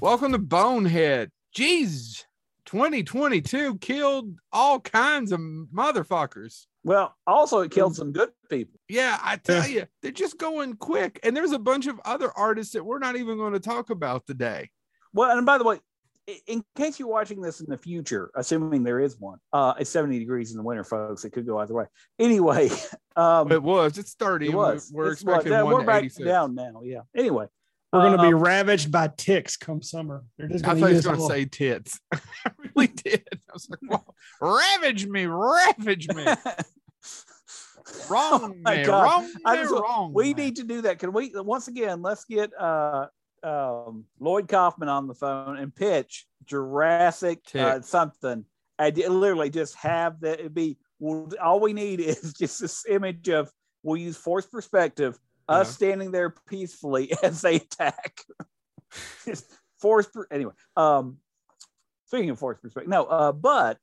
Welcome to Bonehead. Jeez, 2022 killed all kinds of motherfuckers. Well, also it killed some good people. Yeah, I tell you, they're just going quick. And there's a bunch of other artists that we're not even going to talk about today. Well, and by the way, in case you're watching this in the future, assuming there is one, uh, it's 70 degrees in the winter, folks. It could go either way. Anyway, um, It was, it's 30. it was. We're It's what- expecting yeah, one we're to back 86. down now. Yeah. Anyway, We're going to be um, ravaged by ticks come summer. They're just I going thought to he was going to say tits. I really did. I was like, "Whoa, ravage me, ravage me. Wrong Oh me, wrong me, just wrong. we me. need to do that. Can we once again? Let's get uh, um, Lloyd Kaufman on the phone and pitch Jurassic uh, something. I did literally just have that. It'd be all we need is just this image of we'll use forced perspective, us Yeah. standing there peacefully as they attack. Just forced per- anyway. Um, speaking of forced perspective, no, uh, but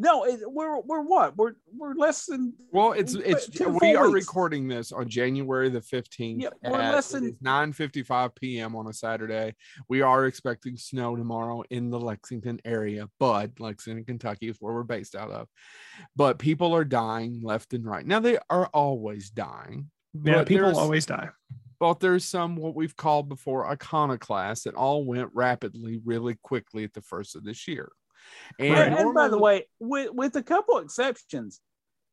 no, it, we're we're what we're we're less than Well, it's it's we full are recording this on January the 15th Yeah, we're at less than- 9 55 p.m. on a Saturday. We are expecting snow tomorrow in the Lexington area, but Lexington, Kentucky is where we're based out of. But people are dying left and right. Now they are always dying. Yeah, but people always die. but there's some what we've called before iconoclasts that all went rapidly, really quickly at the first of this year. And, And, and by the way, with, with a couple exceptions,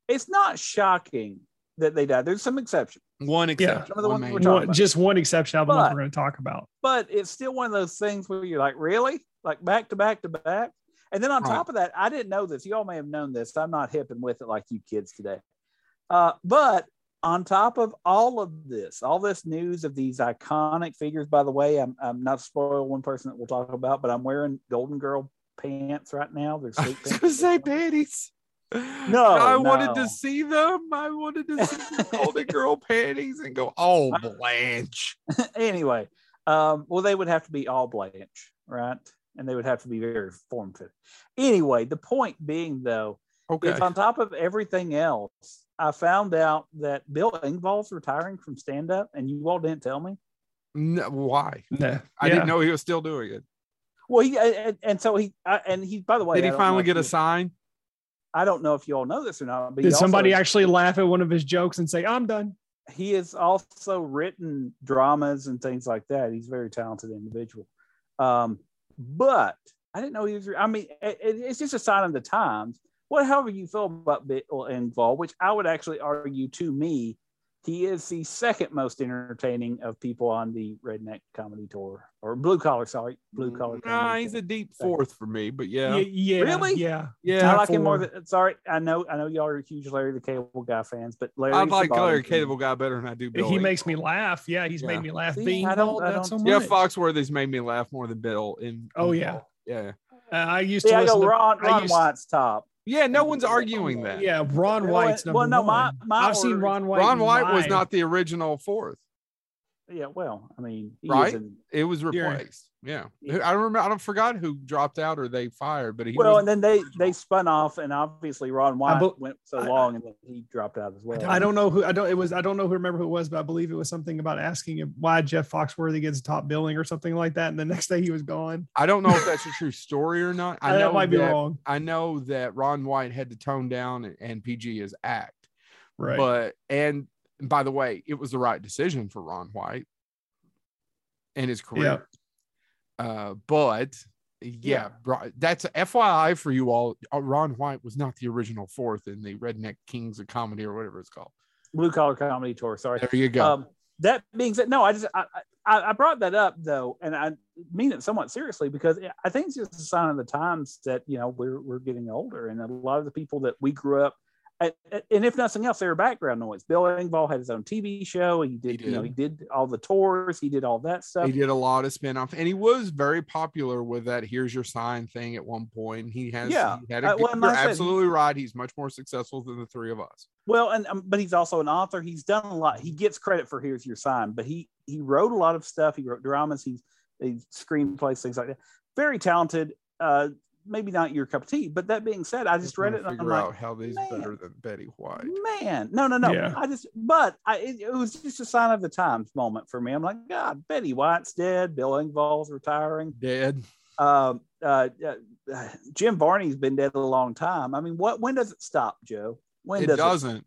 it's not shocking that they died. There's some exceptions, one exception, Some of the one ones we're One, just one exception out of the ones But- we're going to talk about. but it's still one of those things where you're like, really? Like back to back to back? And then on Right. top of that, I didn't know this. You all may have known this. I'm not hip and with it like you kids today. Uh, but on top of all of this, all this news of these iconic figures, by the way, I'm, I'm not to spoil one person that we'll talk about, but I'm wearing Golden Girl pants right now. They're I was say panties. No, I wanted to see them. I wanted to see the Golden Girl panties and go, oh, Blanche. anyway, um, well, they would have to be all blanche, right? And they would have to be very form fit. Anyway, the point being, though, Okay. is on top of everything else, I found out that Bill Engvall's retiring from stand up, and you all didn't tell me. No, why? Nah, I yeah. didn't know he was still doing it. Well, he and, and so he I, and he. By the way, Did he finally if get a you- sign? I don't know if you all know this or not, but Did somebody also, actually laugh at one of his jokes and say, I'm done? he has also written dramas and things like that. He's a very talented individual. Um, but I didn't know he was. I mean, it, it- it's just a sign of the times. What, however you feel about Bill Engvall, which I would actually argue to me, he is the second most entertaining of people on the Redneck Comedy Tour or Blue Collar. Sorry, Blue Collar. Nah, Comedy he's Tour. a deep fourth for me, but yeah. Yeah. yeah Really? Yeah. Yeah. I like him more than. Sorry, I know. I know y'all are huge Larry the Cable Guy fans, but Larry. I like Larry Cable guy better than I do Bill. he Engvall. makes me laugh. Yeah, he's Yeah. made me laugh. See, Being I don't- I don't- so Yeah, much. Foxworthy's made me laugh more than Bill. In Oh, in yeah. Ball. yeah, Uh, I used See, to I listen go to Ron, I used- White's top. Yeah. No one's arguing that. Yeah, Ron White's number well, no, my- one. my I've seen Ron White. Ron White was not the original fourth. Yeah, well, I mean, he Right? isn't- It was replaced. Yeah, I don't remember. I don't forgot who dropped out or they fired, but he well, and then they they spun off, and obviously Ron White bel- went so I- long, and then he dropped out as well. I don't know who I don't it was I don't know who remember who it was, but I believe it was something about asking him why Jeff Foxworthy gets top billing or something like that. And the next day he was gone. I don't know if that's a true story or not. I Uh, know that might be that- wrong. I know that Ron White had to tone down and, and PG his act, Right. but and by the way, it was the right decision for Ron White and his career. Uh, but yeah, Yeah. That's FYI for you all. uh, Ron White was not the original fourth in the Redneck Kings of Comedy or whatever it's called. Blue Collar Comedy Tour. Sorry. There you go. Um, that being said, no, I just I, I, I brought that up though, and I mean it somewhat seriously because I think it's just a sign of the times that you know we're we're getting older, and a lot of the people that we grew up. And, if nothing else, they were background noise. Bill Engvall had his own TV show. He did, He you know, he did all the tours. He did all that stuff. he did a lot of spin-off and he was very popular with that here's your sign thing at one point he has Yeah. he had a Uh, well, you're said, absolutely right he's much more successful than the three of us Well, and um, but he's also an author. He's done a lot. He gets credit for "Here's Your Sign," but he he wrote a lot of stuff. He wrote dramas. He's he screenplays things like that. Very talented. Uh, maybe not your cup of tea. But that being said, I just read it and I'm figure like, out how these better than Betty White. man, no, no, no. Yeah. I just, but I, it, it was just a sign of the times moment for me. I'm like, God, Betty White's dead. Bill Engvall's retiring. Dead. Um, uh, uh, Jim Varney's been dead a long time. I mean, what? When does it stop, Joe? When does It does doesn't.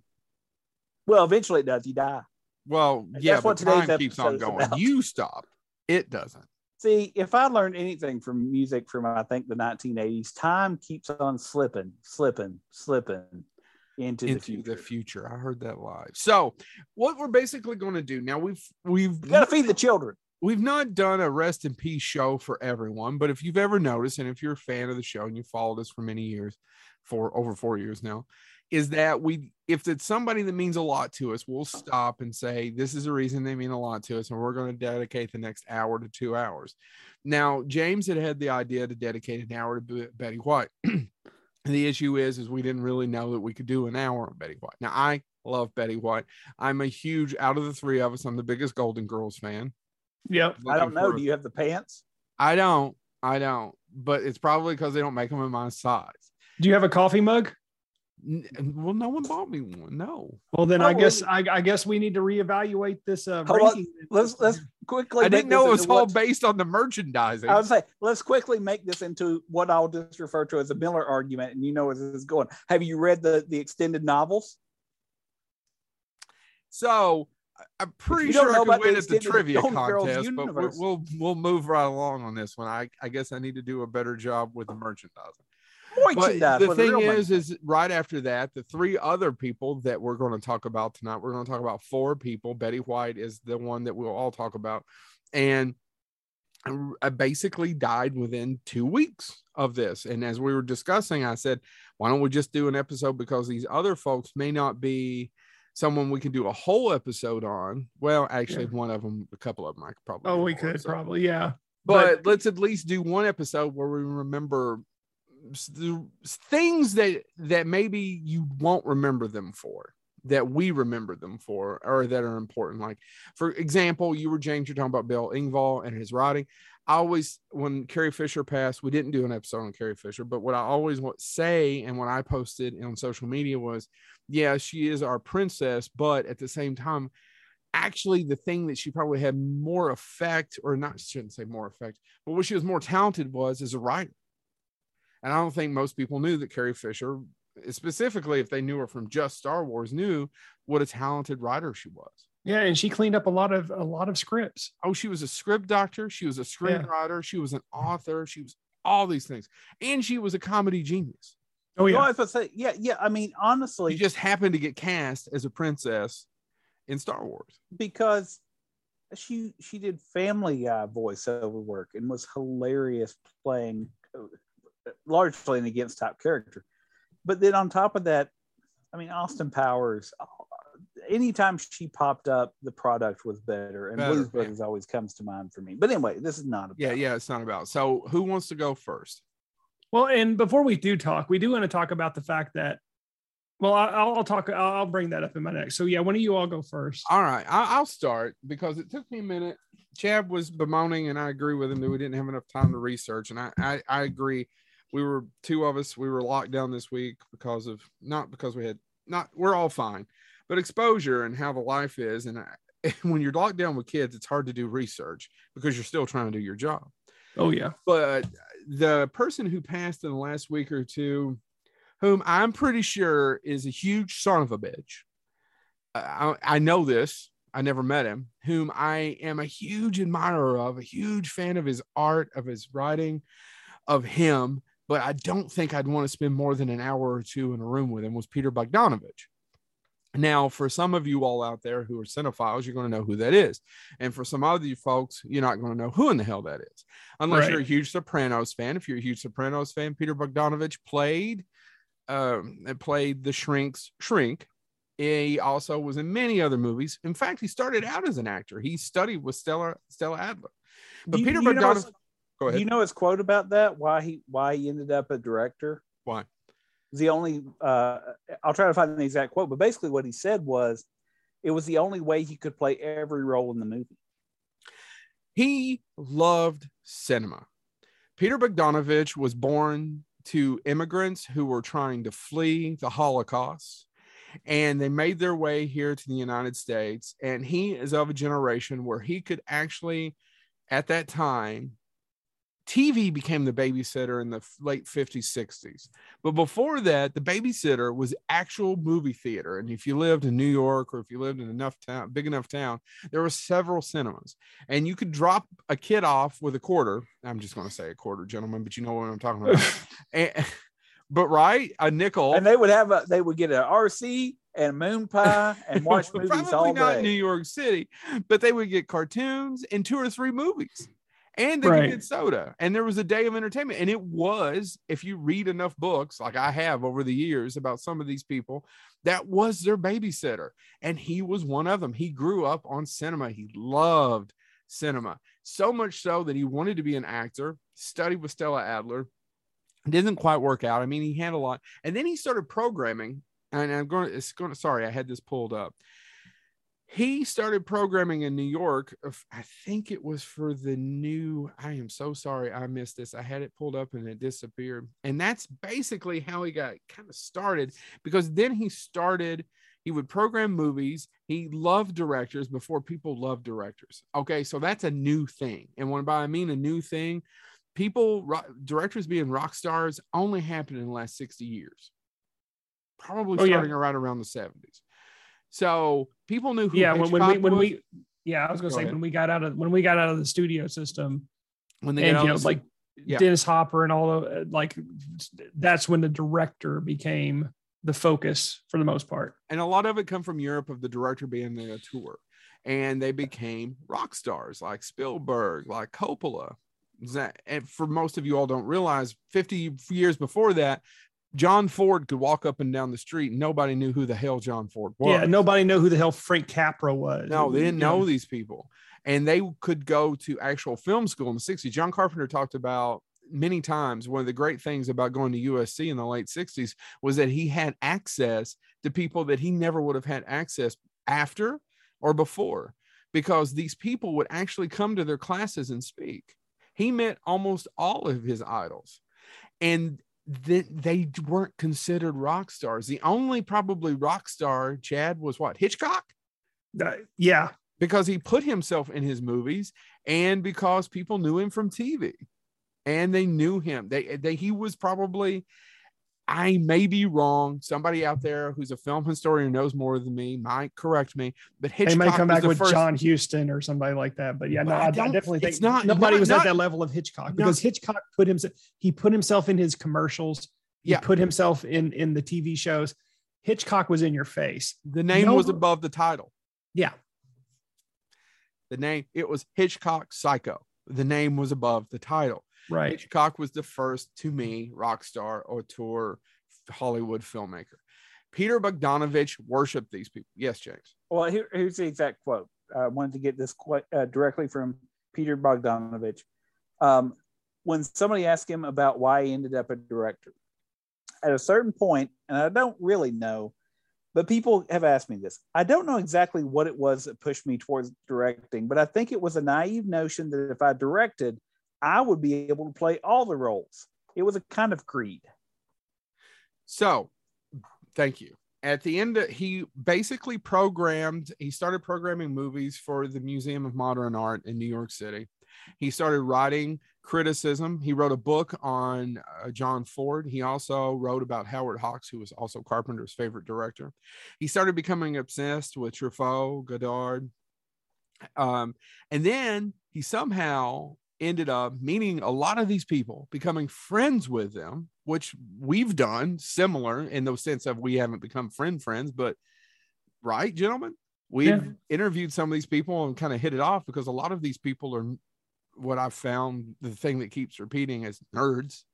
Well, eventually it does. You die. Well, That's yeah, what but today's time keeps on going. about. You stop. It doesn't. See, if I learned anything from music from I think the 1980s, time keeps on slipping, slipping, slipping into, the future. the future. I heard that live. So, what we're basically going to do now, we've we've got to feed the children. we've not done a rest in peace show for everyone, but if you've ever noticed, and if you're a fan of the show and you followed us for many years, for over four years now, is that we, if it's somebody that means a lot to us, we'll stop and say, This is the reason they mean a lot to us, and we're going to dedicate the next hour to two hours. Now, James had had the idea to dedicate an hour to Betty White. the issue is, is we didn't really know that we could do an hour on Betty White. Now, I love Betty White. I'm a huge, out of the three of us, I'm the biggest Golden Girls fan. Yep. I don't know. Do you have the pants? I don't. I don't. But it's probably because they don't make them in my size. Do you have a coffee mug? N- Well, no one bought me one. No, Well, then Oh, I guess I, I guess we need to reevaluate this uh, on. ranking. Let's let's quickly. I didn't know it was all what- based on the merchandising. I would say let's quickly make this into what I'll just refer to as a Miller argument, and you know where this is going. Have you read the the extended novels? So I- I'm pretty sure know I about could win the at the trivia Golden contest, but we're, universe. we'll we'll move right along on this one. I I guess I need to do a better job with the merchandising. But Merchandise the thing real money. is, is right after that, the three other people that we're going to talk about tonight, we're going to talk about four people. Betty White is the one that we'll all talk about, and I uh, basically died within two weeks of this. And as we were discussing, I said, why don't we just do an episode because these other folks may not be someone we can do a whole episode on. Well, actually, Yeah. one of them, a couple of them, I could probably. Oh, we could episode. probably, yeah. but let's at least do one episode where we remember s- the things that that maybe you won't remember them for that we remember them for or that are important. Like for example you were james you're talking about bill engvall and his writing. I always when carrie fisher passed we didn't do an episode on carrie fisher but what i always want say and what i posted on social media was yeah she is our princess but at the same time actually the thing that she probably had more effect or not shouldn't say more effect but what she was more talented was as a writer and i don't think most people knew that carrie fisher specifically if they knew her from just star wars knew what a talented writer she was Yeah, and she cleaned up a lot of a lot of scripts. oh she was a script doctor she was a screenwriter she was an author she was all these things and she was a comedy genius Oh You know, yeah. I was gonna say, yeah, yeah. I mean, honestly, she just happened to get cast as a princess in star wars because she she did Family Guy voiceover work and was hilarious playing largely an against type character. But then on top of that, I mean, Austin Powers. Anytime she popped up, the product was better, and Better, Blues yeah. Always comes to mind for me. But anyway, this is not about yeah yeah it's not about so who wants to go first Well, and before we do talk, we do want to talk about the fact that. Well, I- I'll, I'll talk. I'll, I'll bring that up in my next. So yeah, one of you all go first. All right, I, I'll start because it took me a minute. Chad was bemoaning, and I agree with him that we didn't have enough time to research, and I, I, I agree. We were two of us. We were locked down this week because of not because we had not. We're all fine, but exposure and how the life is, and I, when you're locked down with kids, it's hard to do research because you're still trying to do your job Oh yeah. but the person who passed in the last week or two, whom I'm pretty sure is a huge son of a bitch. I, I know this. I never met him. Whom I am a huge admirer of, a huge fan of his art, of his writing, of him. But I don't think I'd want to spend more than an hour or two in a room with him. Was Peter Bogdanovich. Now, for some of you all out there who are cinephiles, you're going to know who that is. And for some other you folks, you're not going to know who in the hell that is unless Right. you're a huge Sopranos fan. If you're a huge Sopranos fan, Peter Bogdanovich played um played the shrink's shrink. He also was in many other movies. In fact, he started out as an actor. He studied with Stella Stella Adler. But you- Peter Bogdanovich, go Do ahead. you know his quote about that? Why he why he ended up a director? Why? The only uh, I'll try to find the exact quote, but basically what he said was it was the only way he could play every role in the movie. He loved cinema. Peter Bogdanovich was born to immigrants who were trying to flee the Holocaust. And they made their way here to the United States. And he is of a generation where he could actually, at that time, TV became the babysitter in the late 50s, 60s. But before that, the babysitter was actual movie theater. And if you lived in New York or if you lived in enough town, big enough town, there were several cinemas. And you could drop a kid off with a quarter. I'm just going to say a quarter, gentlemen, but you know what I'm talking about. and, but right, a nickel. And they would have a they would get an RC and moon pie and watch movies Probably all not day. New York City, but they would get cartoons and two or three movies. And they Right. get soda. And there was a day of entertainment. And it was, if you read enough books, like I have over the years about some of these people, that was their babysitter. And he was one of them. He grew up on cinema. He loved cinema. So much so that he wanted to be an actor, studied with Stella Adler. It didn't quite work out. I mean, he had a lot. And then he started programming. And I'm going to, it's going to, sorry, I had this pulled up he started programming in New York. Uh, I think it was for the new. I am so sorry I missed this. I had it pulled up and it disappeared. And that's basically how he got kind of started because then he started. He would program movies. He loved directors before people loved directors. Okay, so that's a new thing. And when by I mean a new thing, people directors being rock stars only happened in the last 60 years. Probably Oh, yeah. starting right around the 70s. So people knew who yeah when, when we when was we yeah i was gonna Go say ahead. when we got out of when we got out of the studio system when they and you know the- like yeah. dennis hopper and all the like that's when the director became the focus for the most part and a lot of it come from Europe of the director being there a tour, and they became rock stars like Spielberg, like Coppola. And for most of you all don't realize, 50 years before that, John Ford could walk up and down the street and nobody knew who the hell John Ford was. yeah nobody knew who the hell frank capra was No, they didn't know these people. And they could go to actual film school in the 60s. John Carpenter talked about many times one of the great things about going to USC in the late 60s was that he had access to people that he never would have had access after or before because these people would actually come to their classes and speak. He met almost all of his idols. And th- they weren't considered rock stars. The only probably rock star, Chad, was what? Hitchcock? Uh, yeah because he put himself in his movies and because people knew him from TV and they knew him. They, they he was probably I may be wrong. Somebody out there who's a film historian knows more than me might correct me, but they Hitchcock might come back with first, John Huston or somebody like that. But yeah, no, I I, I definitely think it's not- nobody not- was not- at that level of Hitchcock because Hitchcock put himself he put himself in his commercials. He Yeah. put himself in in the TV shows. Hitchcock was in your face. The name No- was above the title. Yeah, The name it was Hitchcock Psycho. The name was above the title. Right. Hitchcock was the first, to me, rock star, or tour Hollywood filmmaker. Peter Bogdanovich worshipped these people. Yes, James. Well, here, here's the exact quote. I wanted to get this quote uh, directly from Peter Bogdanovich. Um, when somebody asked him about why he ended up a director, at a certain point, and I don't really know, but people have asked me this. I don't know exactly what it was that pushed me towards directing, but I think it was a naive notion that if I directed, I would be able to play all the roles. It was a kind of creed. So, thank you. At the end, he basically programmed, he started programming movies for the Museum of Modern Art in New York City. He started writing criticism. He wrote a book on uh, John Ford. He also wrote about Howard Hawks, who was also Carpenter's favorite director. He started becoming obsessed with Truffaut, Godard. Um, and then he somehow ended up meeting a lot of these people, becoming friends with them, which we've done similar in the sense of we haven't become friend friends, but right, gentlemen, we've Yeah. interviewed some of these people and kind of hit it off because a lot of these people are what I've found the thing that keeps repeating is nerds,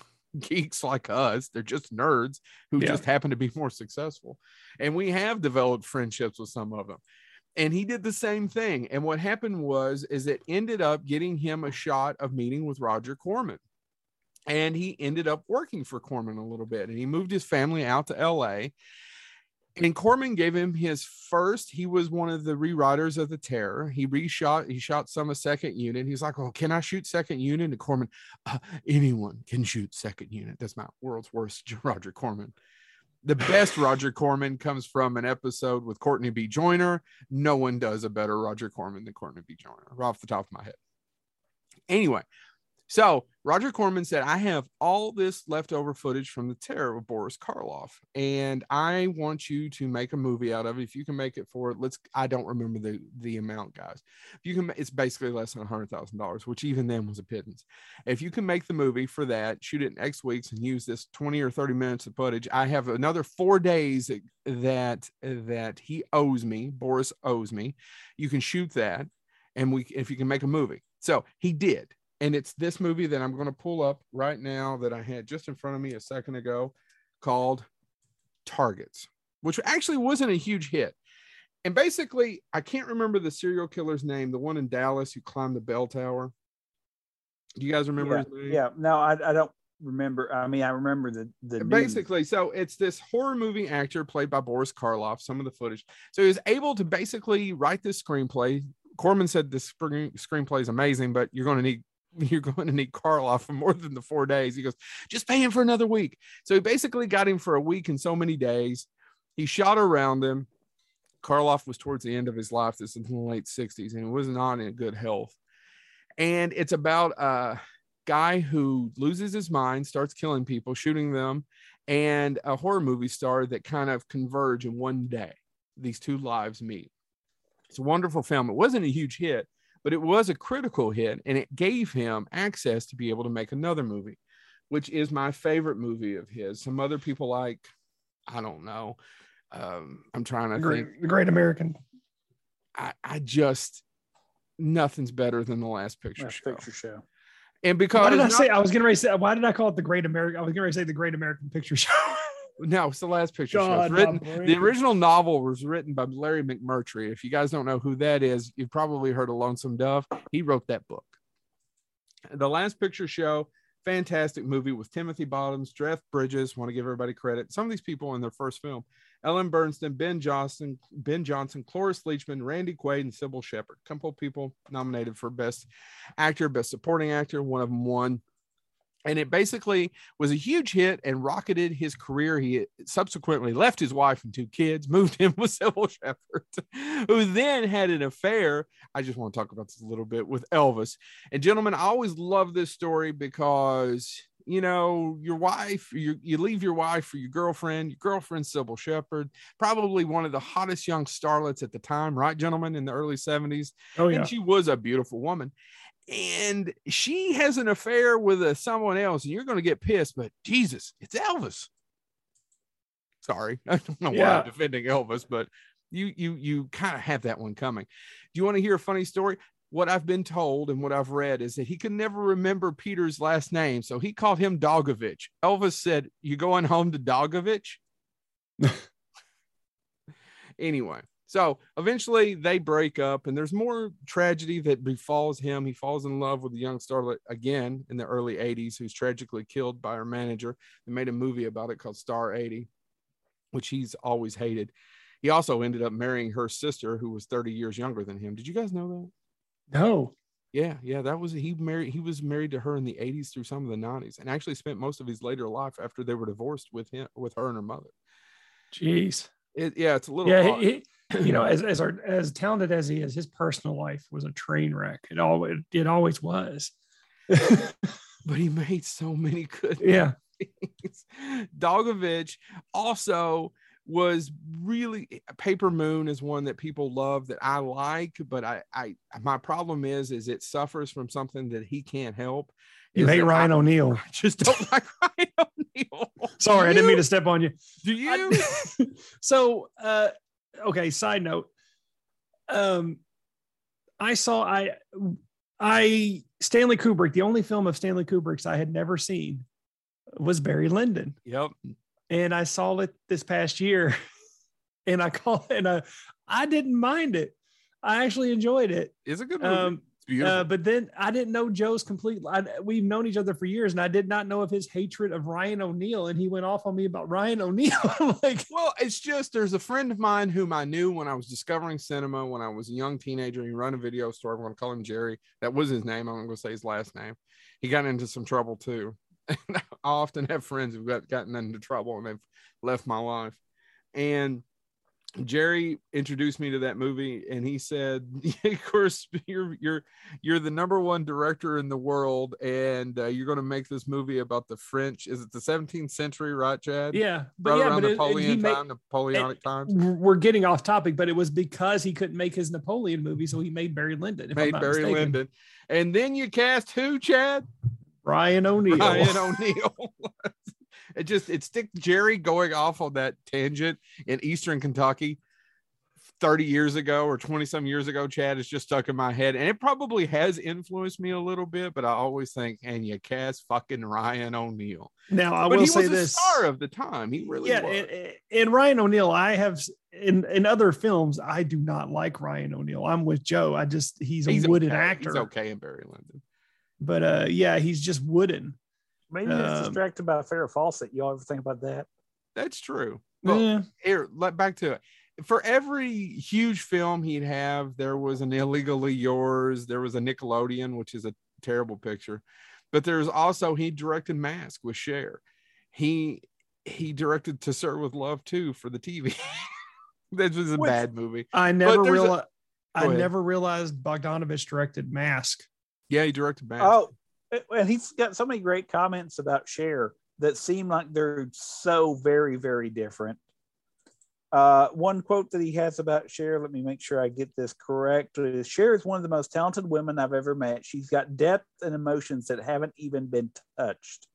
geeks like us. They're just nerds who Yeah. just happen to be more successful. And we have developed friendships with some of them and he did the same thing and what happened was is it ended up getting him a shot of meeting with roger corman and he ended up working for corman a little bit and he moved his family out to la And Corman gave him his first. He was one of the rewriters of the Terror. He reshot. He shot some of Second Unit. He's like, "Oh, can I shoot Second Unit?" And Corman, uh, anyone can shoot Second Unit. That's my world's worst Roger Corman. The best Roger Corman comes from an episode with Courtney B. Joyner. No one does a better Roger Corman than Courtney B. Joyner, off the top of my head. Anyway, so Roger Corman said, I have all this leftover footage from the terror of Boris Karloff, and I want you to make a movie out of it. If you can make it for let's I don't remember the the amount, guys. If you can it's basically less than hundred thousand dollars, which even then was a pittance. If you can make the movie for that, shoot it X weeks and use this 20 or 30 minutes of footage. I have another four days that that he owes me, Boris owes me. You can shoot that, and we if you can make a movie. So he did and it's this movie that I'm going to pull up right now that I had just in front of me a second ago called Targets, which actually wasn't a huge hit. And basically, I can't remember the serial killer's name, the one in Dallas who climbed the bell tower. Do you guys remember yeah, his name? Yeah, no, I, I don't remember. I mean, I remember the the news. basically so it's this horror movie actor played by boris karloff some of the footage so he was able to basically write this screenplay corman said this screenplay is amazing but you're going to need you're going to need Karloff for more than the four days. He goes, just pay him for another week. So he basically got him for a week and so many days. He shot around him. Karloff was towards the end of his life. This is in the late 60s and he was not in good health. And it's about a guy who loses his mind, starts killing people, shooting them, and a horror movie star that kind of converge in one day. These two lives meet. It's a wonderful film. It wasn't a huge hit, but it was a critical hit and it gave him access to be able to make another movie, which is my favorite movie of his. Some other people like, I don't know. Um, I'm trying to The great, think. the great American. I, I just nothing's better than the last picture Last show. picture show. And because Why did I not- say? I was going to say. Why did I call it the Great American? I was getting ready to say the Great American Picture Show. No, it's the last picture show. God, It's written, the original novel was written by Larry McMurtry. If you guys don't know who that is, you've probably heard of Lonesome Dove. He wrote that book. The Last Picture Show, fantastic movie with Timothy Bottoms, Jeff Bridges. Want to give everybody credit. Some of these people in their first film: Ellen Burstyn, Ben Johnson, Ben Johnson, Cloris Leachman, Randy Quaid, and Cybill Shepherd. Couple people nominated for Best Actor, Best Supporting Actor. One of them won and it basically was a huge hit and rocketed his career. He subsequently left his wife and two kids, moved in with Cybill Shepherd, who then had an affair. I just want to talk about this a little bit with Elvis. And gentlemen, I always love this story because you know your wife, you you leave your wife for your girlfriend. Your girlfriend Cybill Shepherd, probably one of the hottest young starlets at the time, right, gentlemen, in the early seventies Oh yeah. and she was a beautiful woman and she has an affair with a, someone else and you're going to get pissed but jesus it's elvis. Sorry i don't know why Yeah. i'm defending elvis but you you you kind of have that one coming. Do you want to hear a funny story? What i've been told and what i've read is that he could never remember peter's last name so he called him dogovich. Elvis said you going home to dogovich? Anyway so eventually they break up and there's more tragedy that befalls him he falls in love with a young starlet again in the early 80s who's tragically killed by her manager they made a movie about it called star 80 which he's always hated he also ended up marrying her sister who was 30 years younger than him did you guys know that No. yeah yeah that was he married he was married to her in the 80s through some of the 90s and actually spent most of his later life after they were divorced with him with her and her mother Jeez. it, yeah it's a little Yeah. Odd. He, he- you know, as as our, as talented as he is, his personal life was a train wreck. It always it always was. but he made so many good yeah. things. Dogovich also was really Paper Moon is one that people love that I like, but I, I my problem is is it suffers from something that he can't help. You hate Ryan. I just don't like Ryan O'Neal. Sorry, I didn't mean to step on you. Do you? I- so uh okay side note um i saw i i stanley kubrick the only film of stanley kubrick's i had never seen was barry lyndon yep. and i saw it this past year and i called and I, I didn't mind it i actually enjoyed it It's a good movie. um It's beautiful. Uh, but then I didn't know Joe's complete. I, we've known each other for years, and I did not know of his hatred of Ryan O'Neal. And he went off on me about Ryan O'Neal. I'm like, well, it's just there's a friend of mine whom I knew when I was discovering cinema when I was a young teenager. He run a video store. I'm going to call him Jerry. That was his name. I'm going to say his last name. He got into some trouble too. I often have friends who've got, gotten into trouble and they've left my life. And Jerry introduced me to that movie, and he said, "Of course, you're you're you're the number one director in the world, and uh, you're going to make this movie about the French. Is it the 17th century, right, Chad? yeah, but right yeah, around but it- Napoleon made, time, Napoleonic times. we're getting off topic, but it was because he couldn't make his Napoleon movie, so he made Barry Lyndon. If I'm Made Barry mistaken. Lyndon, and then you cast who, Chad? Ryan O'Neal. Ryan O'Neal. it just it's Dick Jerry going off on that tangent in Eastern Kentucky 30 years ago or 20 some years ago, Chad is just stuck in my head. And it probably has influenced me a little bit, but I always think, and you cast fucking Ryan O'Neal. Now I but will he say this: star of the time. He really yeah, was. and, and- Ryan O'Neal, I have in in other films, I do not like Ryan O'Neal. I'm with Joe. I just he's a wooden okay. actor, He's okay in Barry Lyndon. but uh, yeah, he's just wooden. Maybe he's Um, distracted by Farrah Fawcett. You all ever think about that? That's true. Well, Yeah. here, let back to it. For every huge film he'd have, there was an illegally yours, there was a Nickelodeon, which is a terrible picture, but there's also he directed Mask with Cher. He he directed To Sir with Love too for the TV. that was a Which- bad movie. I never realized. I ahead. never realized Bogdanovich directed Mask. Yeah, he directed Mask. Oh, and he's got so many great comments about Cher that seem like they're so very, very different. Uh, one quote that he has about Cher, let me make sure I get this correct, Cher is one of the most talented women I've ever met. She's got depth and emotions that haven't even been touched.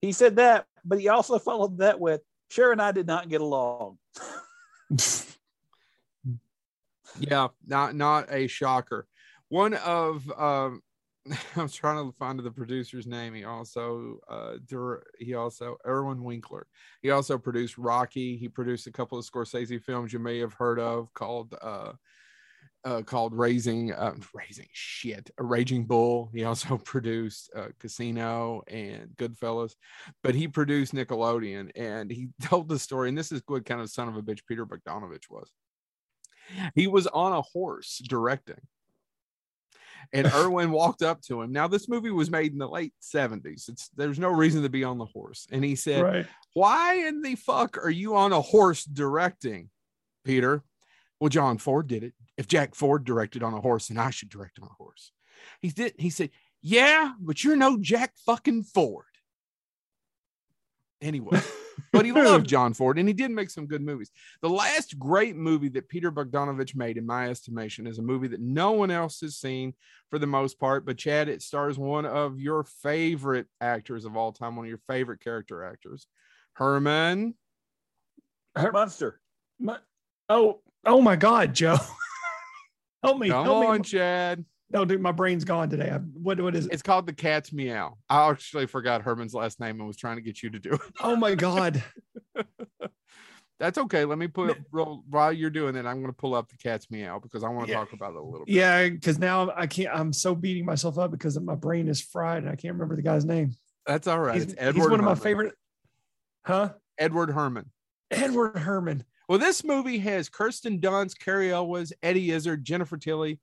He said that, but he also followed that with Cher and I did not get along. yeah not not a shocker one of um i was trying to find the producer's name he also uh he also irwin winkler he also produced rocky he produced a couple of scorsese films you may have heard of called uh uh, called Raising, uh, Raising shit, a Raging Bull. He also produced uh, Casino and Goodfellas, but he produced Nickelodeon and he told the story. And this is what kind of son of a bitch Peter Bogdanovich was he was on a horse directing. And Irwin walked up to him. Now, this movie was made in the late 70s. It's there's no reason to be on the horse. And he said, right. Why in the fuck are you on a horse directing, Peter? Well, John Ford did it. If Jack Ford directed on a horse, then I should direct on a horse. He did. He said, Yeah, but you're no Jack fucking Ford. Anyway, but he loved John Ford and he did make some good movies. The last great movie that Peter Bogdanovich made, in my estimation, is a movie that no one else has seen for the most part. But Chad, it stars one of your favorite actors of all time, one of your favorite character actors, Herman. Munster. My- oh, oh my God, Joe. help me. Come help on, me. Chad. No, dude, my brain's gone today. I, what, what is it? It's called The Cat's Meow. I actually forgot Herman's last name and was trying to get you to do it. Oh my God. That's okay. Let me put roll, while you're doing it. I'm going to pull up The Cat's Meow because I want to Yeah. talk about it a little bit. Yeah, because now I can't. I'm so beating myself up because my brain is fried and I can't remember the guy's name. That's all right. he's, it's he's Edward. one of my favorite. Huh? Edward Herrmann. Edward Herrmann. Well, this movie has Kirsten Dunst, Cary Elwes, Eddie Izzard, Jennifer Tilly,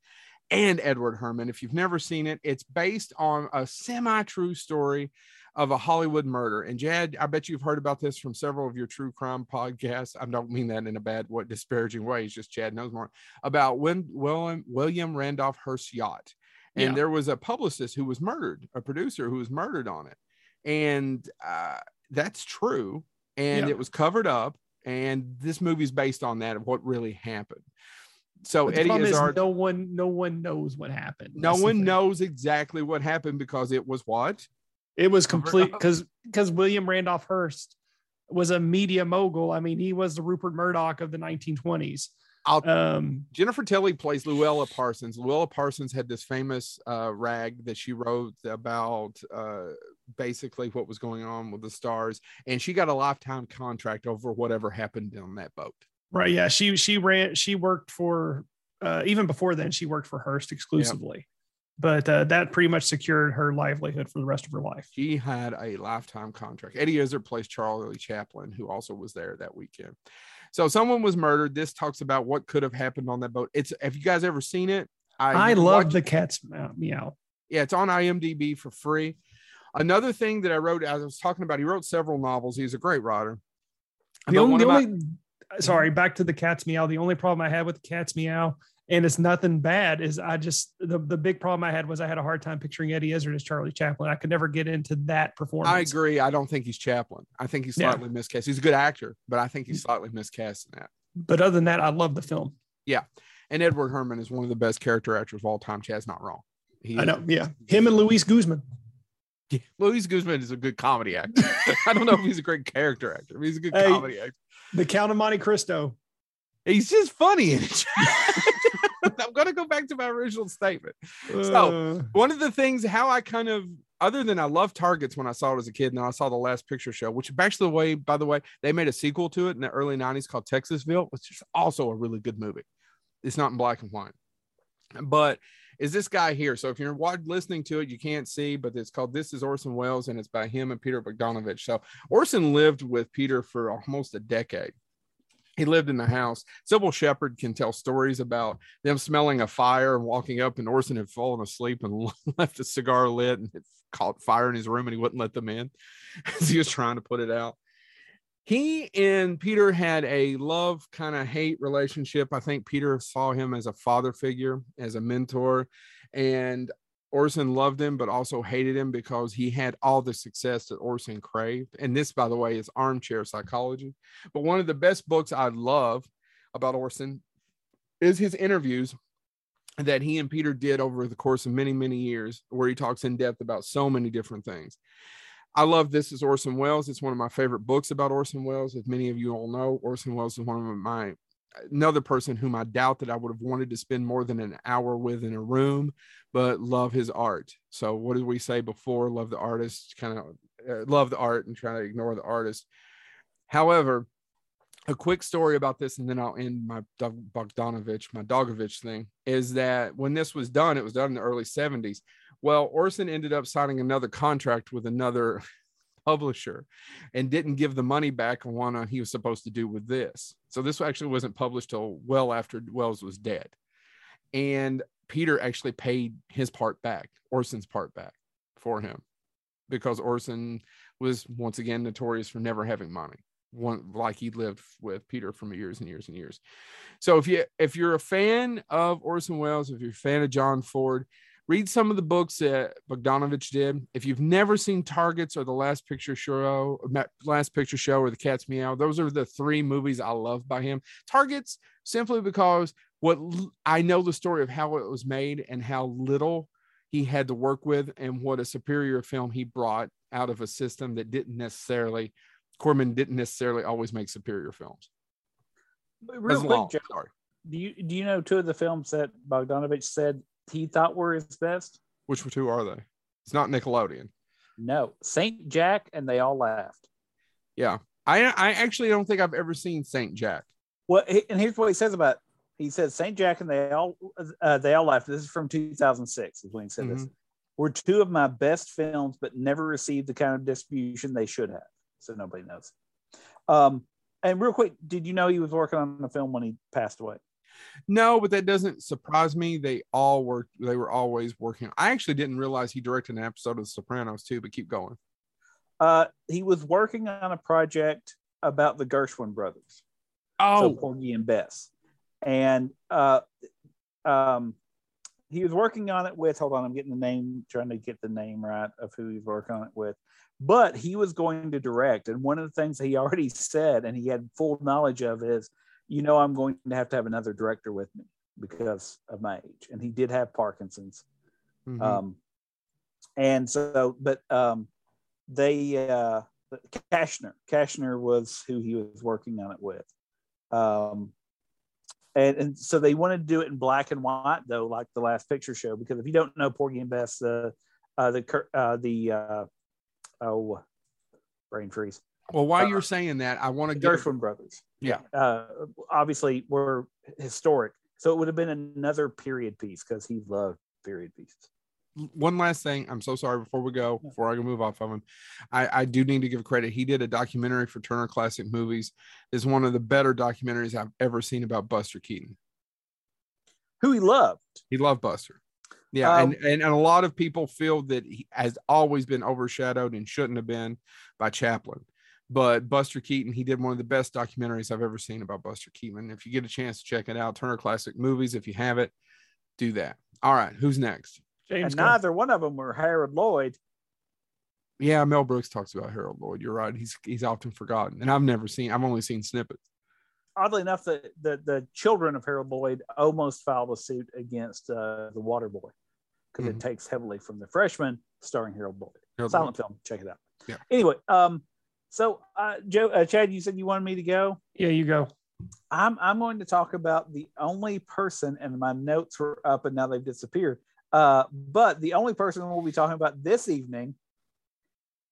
and Edward Herrmann. If you've never seen it, it's based on a semi-true story of a Hollywood murder. And Chad, I bet you've heard about this from several of your true crime podcasts. I don't mean that in a bad, what disparaging way. It's just Chad knows more about when William William Randolph Hearst yacht. And Yeah. there was a publicist who was murdered, a producer who was murdered on it. And uh, that's true. And Yeah. it was covered up. And this movie's based on that of what really happened. So Eddie Izzard, no one, no one knows what happened. no That's one knows exactly what happened because it was what? It was complete because because William Randolph Hearst was a media mogul. I mean, he was the Rupert Murdoch of the 1920s. I'll Um, Jennifer Tilly plays Louella Parsons. Louella Parsons had this famous uh, rag that she wrote about uh, basically what was going on with the stars, and she got a lifetime contract over whatever happened on that boat. Right? Yeah, she she ran. She worked for uh, even before then. She worked for Hearst exclusively. but uh, that pretty much secured her livelihood for the rest of her life. She had a lifetime contract. Eddie Izzard plays Charlie Chaplin, who also was there that weekend. So someone was murdered. This talks about what could have happened on that boat. It's have you guys ever seen it? I, love the cat's meow. Yeah, it's on IMDb for free. Another thing that I wrote, as I was talking about, he wrote several novels. He's a great writer. The only, the only sorry, mm-hmm. back to the cat's meow. The only problem I had with the cat's meow and it's nothing bad is i just the, the big problem i had was i had a hard time picturing eddie izzard as charlie chaplin. I could never get into that performance. i agree. I don't think he's chaplin. I think he's slightly yeah. miscast. He's a good actor but i think he's mm-hmm. slightly miscast in that. But other than that i love the film. Yeah. And edward Herrmann is one of the best character actors of all time. Chad's not wrong. He, i know. yeah. Him and luis guzman yeah, Luis Guzman is a good comedy actor. I don't know if he's a great character actor. he's a good hey, comedy actor. The Count of Monte Cristo. He's just funny in it. I'm going to go back to my original statement. So, uh. one of the things, how I kind of, other than I love Targets when I saw it as a kid, and I saw the last picture show, which actually, the way, by the way, they made a sequel to it in the early 90s called Texasville, which is also a really good movie. It's not in black and white, but is this guy here. So if you're listening to it, you can't see, but it's called This is Orson Welles and it's by him and Peter Bogdanovich. So Orson lived with Peter for almost a decade he lived in the house. Cybill Shepherd can tell stories about them smelling a fire and walking up, and Orson had fallen asleep and left a cigar lit and it caught fire in his room, and he wouldn't let them in as he was trying to put it out. He and Peter had a love kind of hate relationship. I think Peter saw him as a father figure, as a mentor, and Orson loved him, but also hated him because he had all the success that Orson craved. And this, by the way, is armchair psychology. But one of the best books I love about Orson is his interviews that he and Peter did over the course of many, many years, where he talks in depth about so many different things. I love This is Orson Welles. It's one of my favorite books about Orson Welles. As many of you all know, Orson Welles is one of my another person whom I doubt that I would have wanted to spend more than an hour with in a room, but love his art. So, what did we say before? Love the artist, kind of uh, love the art and try to ignore the artist. However, a quick story about this, and then I'll end my Bogdanovich, my Dogovich thing, is that when this was done, it was done in the early 70s. Well, Orson ended up signing another contract with another publisher and didn't give the money back on what he was supposed to do with this. So this actually wasn't published till well after Welles was dead. And Peter actually paid his part back, Orson's part back for him because Orson was once again notorious for never having money. One like he lived with Peter for years and years and years. So if you if you're a fan of Orson Welles, if you're a fan of John Ford, read some of the books that Bogdanovich did. If you've never seen Targets or The Last Picture Show, Last Picture Show or The Cat's Meow, those are the three movies I love by him. Targets simply because what I know the story of how it was made and how little he had to work with and what a superior film he brought out of a system that didn't necessarily Corman didn't necessarily always make superior films. Real quick, Joe, sorry. Do you do you know two of the films that Bogdanovich said he thought were his best? Which two are they? It's not Nickelodeon. No, Saint Jack, and they all laughed. Yeah, I I actually don't think I've ever seen Saint Jack. Well, and here's what he says about. It. He says Saint Jack and they all uh, they all laughed. This is from 2006. Is when he said mm-hmm. this. Were two of my best films, but never received the kind of distribution they should have. So nobody knows. Um, and real quick, did you know he was working on the film when he passed away? No, but that doesn't surprise me. They all were they were always working. I actually didn't realize he directed an episode of The Sopranos too, but keep going. Uh he was working on a project about the Gershwin brothers. Oh, so Porgy and Bess. And uh um he was working on it with hold on, I'm getting the name, trying to get the name right of who he's working on it with. But he was going to direct. And one of the things he already said and he had full knowledge of is you know, I'm going to have to have another director with me because of my age. And he did have Parkinson's. Mm-hmm. Um, and so, but um, they, uh, Kashner, Kashner was who he was working on it with. Um, and, and so they wanted to do it in black and white though, like the last picture show, because if you don't know Porgy and Bess, uh, uh, the, uh, the, uh, oh, brain freeze. Well, while uh, you're saying that, I want to get Gershwin Brothers. Yeah. Uh, obviously, were historic. So it would have been another period piece because he loved period pieces. one last thing. I'm so sorry before we go, before I can move off of him. I, I do need to give credit. He did a documentary for Turner Classic Movies. Is one of the better documentaries I've ever seen about Buster Keaton. Who he loved. He loved Buster. Yeah, Um, and, and and a lot of people feel that he has always been overshadowed and shouldn't have been by Chaplin. But Buster Keaton, he did one of the best documentaries I've ever seen about Buster Keaton. If you get a chance to check it out, Turner Classic Movies, if you have it, do that. All right, who's next? James, and neither one of them were Harold Lloyd. Yeah, Mel Brooks talks about Harold Lloyd. You're right. He's he's often forgotten, and I've never seen. I've only seen snippets. Oddly enough, the, the, the children of Harold Lloyd almost filed a suit against uh, the Water Boy because Mhm. it takes heavily from the freshman starring Harold Lloyd. Harold Silent film. Check it out. Yeah. Anyway, um, so uh, Joe, uh, Chad, you said you wanted me to go. yeah, you go. I'm I'm going to talk about the only person, and my notes were up and now they've disappeared. Uh, but the only person we'll be talking about this evening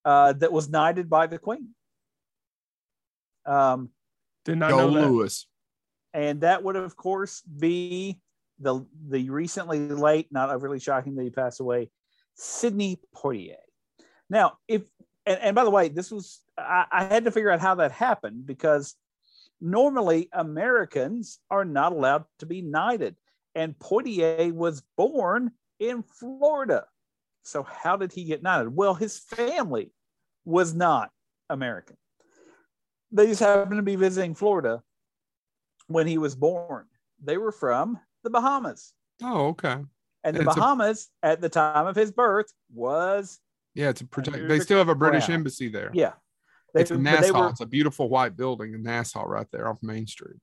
uh, that was knighted by the Queen. Um, Did not Go know that. Lewis. and that would of course be the the recently late, not overly shocking that he passed away, Sidney Poitier. Now, if and, and by the way, this was I, I had to figure out how that happened because normally Americans are not allowed to be knighted, and Poitier was born in Florida. So how did he get knighted? Well, his family was not American. They just happened to be visiting Florida when he was born. They were from the Bahamas. Oh, okay. And the And it's a- Bahamas at the time of his birth was, Yeah, it's a protect. They still have a British crown. embassy there. yeah. They, it's in Nassau. were, it's a beautiful white building in Nassau, right there off Main Street.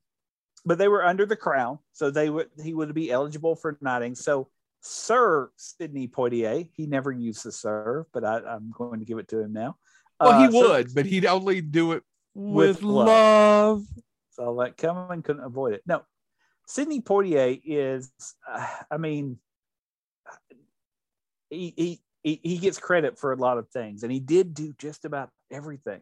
but they were under the crown. So they would he would be eligible for knighting. So Sir Sidney Poitier, he never used the Sir, but I, I'm going to give it to him now. Well, Uh, he so- would, but he'd only do it With with, love. love. So that coming couldn't avoid it. No, Sidney Poitier is, uh, I mean, he he he gets credit for a lot of things, and he did do just about everything.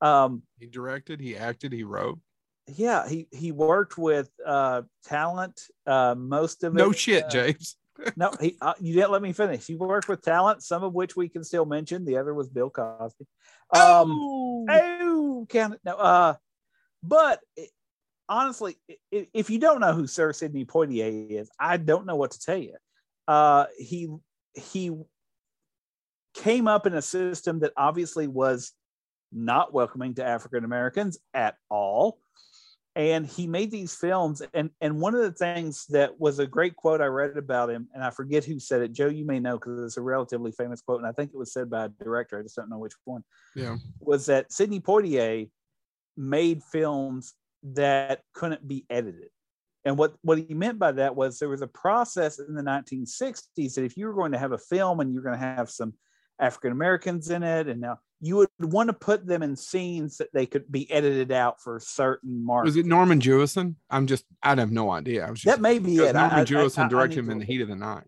Um, He directed, he acted, he wrote. yeah, he he worked with uh, talent. Uh, most of it. No shit, uh, James. no, he uh, you didn't let me finish. He worked with talent, some of which we can still mention. The other was Bill Cosby. Um, oh, Oh, count it. No, uh, but it, honestly, i- if you don't know who Sir Sidney Poitier is, I don't know what to tell you. Uh, he he came up in a system that obviously was not welcoming to African Americans at all. And he made these films, and and one of the things that was a great quote I read about him, and I forget who said it. Joe, you may know because it's a relatively famous quote, and I think it was said by a director. I just don't know which one yeah. was that Sidney Poitier made films that couldn't be edited. And what, what he meant by that was there was a process in the 1960s that if you were going to have a film and you're going to have some African Americans in it, and now you would want to put them in scenes that they could be edited out for certain marks. Was it Norman Jewison? I'm just, I have no idea. I was just, that may be it. Norman I- Jewison I- I directed him in the heat of the night.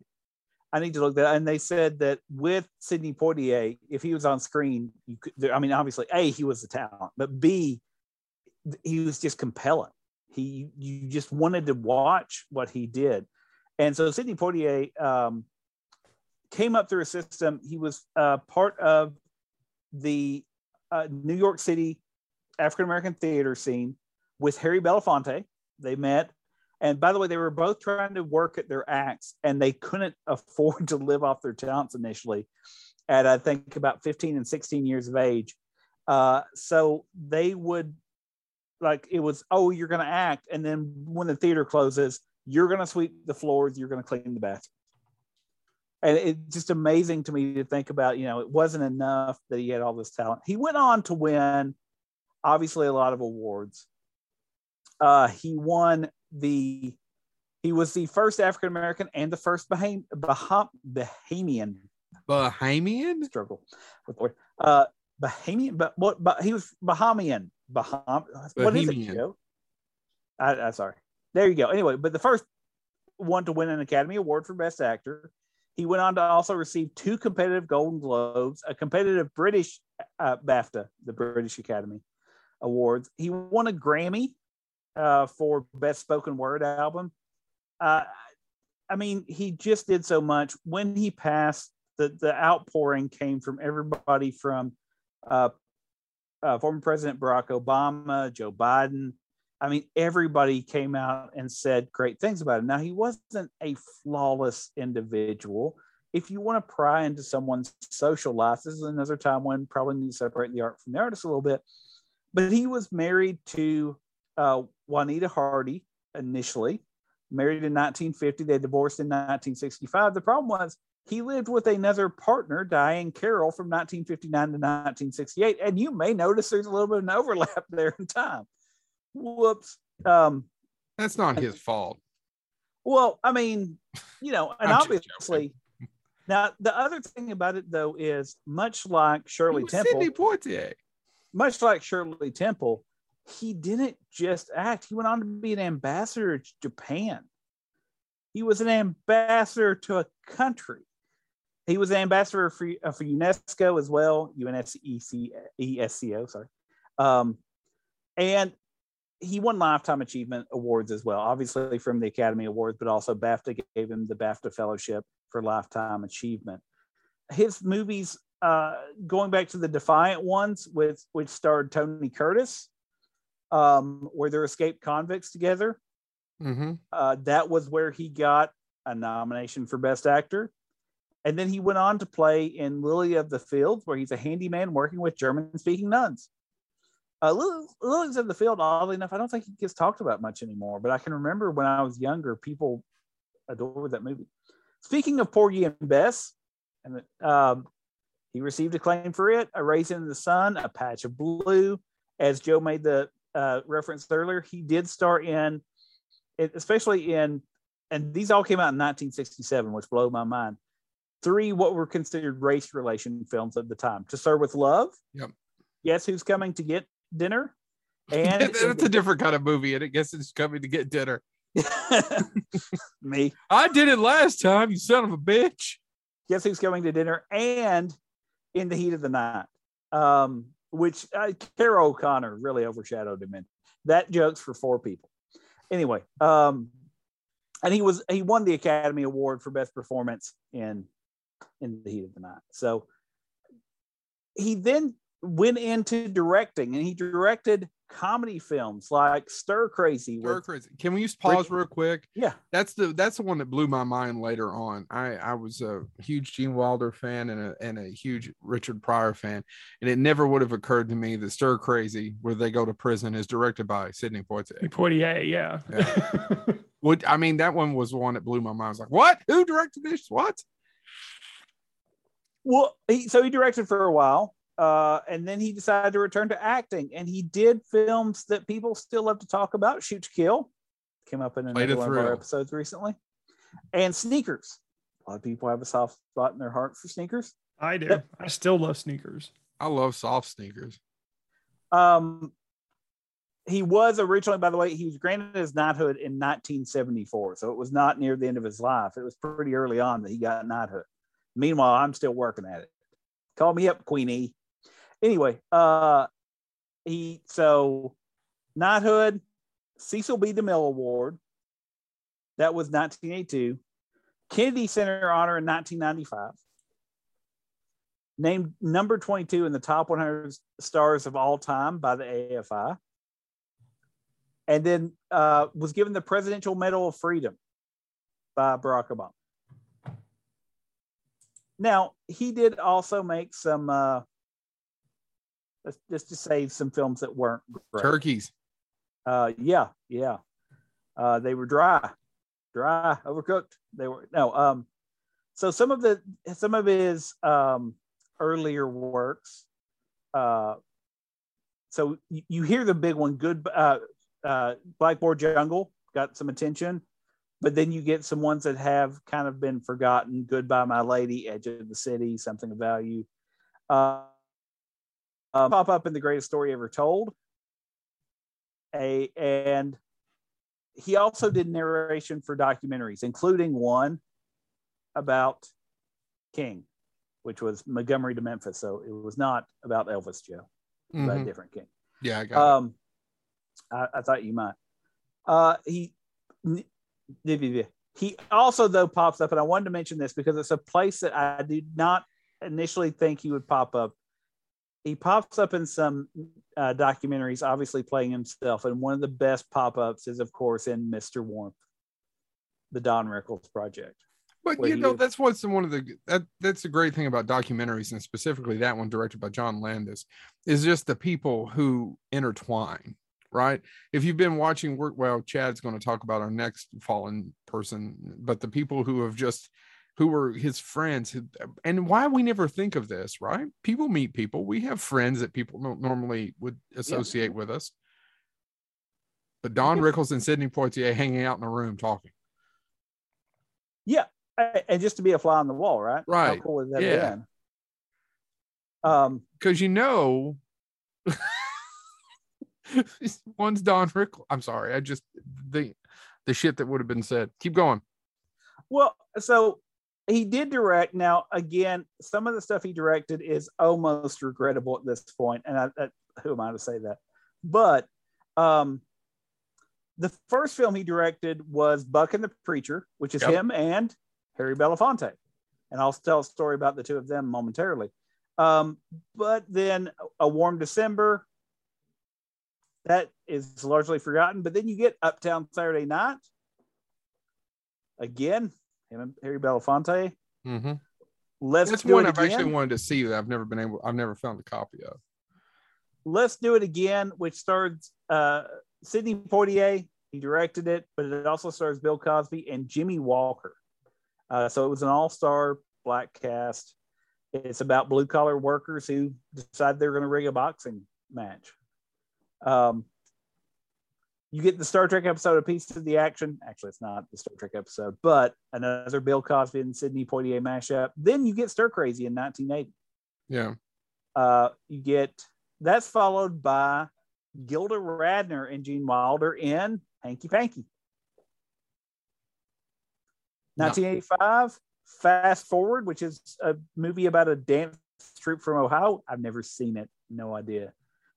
I need to look that. And they said that with Sidney Poitier, if he was on screen, you could. I mean, obviously, a he was a talent, but b he was just compelling. He you just wanted to watch what he did, and so Sidney Poitier um, came up through a system. He was uh, part of the uh, New York City African American theater scene with Harry Belafonte. They met and by the way, they were both trying to work at their acts and they couldn't afford to live off their talents initially at, I think, about 15 and 16 years of age. Uh, so they would, like, it was, oh, you're going to act. And then when the theater closes, you're going to sweep the floors, you're going to clean the bathroom. And it's just amazing to me to think about, you know, it wasn't enough that he had all this talent. He went on to win, obviously, a lot of awards. Uh, he won the he was the first African American and the first Baham, Baham, Bahamian Bahamian? struggle with the word. Uh, Bahamian, but what? But he was Bahamian. Baham. What is it, Bahamian. Joe? I, I'm sorry. There you go. Anyway, but the first one to win an Academy Award for Best Actor. He went on to also receive two competitive Golden Globes, a competitive British uh, BAFTA, the British Academy Awards. He won a Grammy uh, for Best Spoken Word Album. Uh, I mean, he just did so much. When he passed, the the outpouring came from everybody from uh, uh, former President Barack Obama, Joe Biden. I mean, everybody came out and said great things about him. Now, he wasn't a flawless individual. If you want to pry into someone's social life, this is another time when probably need to separate the art from the artist a little bit. But he was married to uh, Juanita Hardy initially, married in 1950. They divorced in 1965. The problem was he lived with another partner, Diahann Carroll, from 1959 to 1968. And you may notice there's a little bit of an overlap there in time. Whoops. Um, That's not his fault. well, I mean, you know, and obviously, now the other thing about it though is much like Shirley Temple, Sidney Poitier. much like Shirley Temple, he didn't just act. He went on to be an ambassador to Japan. He was an ambassador to a country. He was an ambassador for, uh, for UNESCO as well, UNESCO, ESCO, sorry. Um, and he won Lifetime Achievement Awards as well, obviously from the Academy Awards, but also BAFTA gave him the BAFTA Fellowship for Lifetime Achievement. His movies, uh, going back to the Defiant ones, with which starred Tony Curtis, um, where they're escaped convicts together. Mm-hmm. Uh, that was where he got a nomination for Best Actor. And then he went on to play in Lily of the Fields, where he's a handyman working with German speaking nuns. Uh, Lily, Lilies of the Field, oddly enough, I don't think he gets talked about much anymore, but I can remember when I was younger, people adored that movie. Speaking of Porgy and Bess, and um, he received acclaim for it, A Raisin in the Sun, A Patch of Blue. As Joe made the uh, reference earlier, he did star in, especially in, and these all came out in 1967, which blew my mind. Three what were considered race relation films at the time: To Sir with Love. Yep. Yes, who's coming to get dinner? And That's a different kind of movie, and I guess it's coming to get dinner. me. I did it last time, you son of a bitch. Guess who's coming to dinner? And in the heat of the night, um, which uh, Carroll O'Connor really overshadowed him in. That joke's for four people. Anyway, um, and he was he won the Academy Award for best performance in in the heat of the night. So he then went into directing, and he directed comedy films like Stir Crazy. Stir With, crazy. Can we just pause real quick? yeah, That's the that's the one that blew my mind later on. I I was a huge Gene Wilder fan and a and a huge Richard Pryor fan, and it never would have occurred to me that Stir Crazy, where they go to prison, is directed by Sidney Poitier. Poitier, yeah. Would I mean that one was the one that blew my mind. I was like, what? Who directed this? What? Well, he, so he directed for a while, uh, and then he decided to return to acting, and he did films that people still love to talk about. Shoot to Kill came up in Played another one of our episodes recently, and Sneakers. A lot of people have a soft spot in their heart for Sneakers. I do. I still love sneakers. I love soft sneakers. Um, he was originally, by the way, he was granted his knighthood in 1974, so it was not near the end of his life. It was pretty early on that he got knighthood. Meanwhile, I'm still working at it. Call me up, Queenie. Anyway, uh, he so knighthood, Cecil B. DeMille Award. That was 1982. Kennedy Center Honor in 1995. Named number 22 in the top 100 stars of all time by the AFI. And then uh, was given the Presidential Medal of Freedom by Barack Obama. Now, he did also make some, uh, let's just to say, some films that weren't great. Turkeys. Uh, yeah, yeah. Uh, they were dry, dry, overcooked. They were no. Um, so some of the some of his um, earlier works. Uh, so you, you hear the big one, good. Uh, uh, Blackboard Jungle got some attention, but then you get some ones that have kind of been forgotten. Goodbye, My Lady, Edge of the City, Something of Value. Uh, uh, pop up in the greatest story ever told a and he also did narration for documentaries, including one about King, which was Montgomery to Memphis. So it was not about Elvis Joe, it was about a Mhm. different King. Yeah, I got Um, I, I thought you might. Uh, he he also though pops up, and I wanted to mention this because it's a place that I did not initially think he would pop up. He pops up in some uh, documentaries, obviously playing himself, and one of the best pop-ups is, of course, in Mr. Warmth, the Don Rickles project. But you know, is- that's what's one of the that that's the great thing about documentaries, and specifically that one directed by John Landis, is just the people who intertwine. Right. If you've been watching work, well, Chad's going to talk about our next fallen person, but the people who have just who were his friends, and why we never think of this, right? People meet people. We have friends that people don't normally would associate with us. But Don Rickles and Sidney Poitier hanging out in a room talking. Yeah, and just to be a fly on the wall, right? Right. How cool has that Yeah. been? Um, because you know one's Don Rickles. I'm sorry, I just the the shit that would have been said. Keep going. Well, so he did direct. Now, again, some of the stuff he directed is almost regrettable at this point, and I, I, who am I to say that? But um, the first film he directed was Buck and the Preacher, which is Yep. him and Harry Belafonte, and I'll tell a story about the two of them momentarily. Um, but then A Warm December, that is largely forgotten. But then you get Uptown Saturday Night. Again, and Harry Belafonte. Mm-hmm. Let's That's do one I've again. actually wanted to see that I've never been able. I've never found a copy of. Let's do it again, which stars uh, Sidney Poitier. He directed it, but it also stars Bill Cosby and Jimmie Walker. Uh, so it was an all-star black cast. It's about blue-collar workers who decide they're going to rig a boxing match. Um, you get the Star Trek episode, a piece of the action. Actually, it's not the Star Trek episode, but another Bill Cosby and Sidney Poitier mashup. Then you get Stir Crazy in 1980. Yeah. Uh, you get that's followed by Gilda Radner and Gene Wilder in Hanky Panky. No. 1985, Fast Forward, which is a movie about a dance troupe from Ohio. I've never seen it, no idea.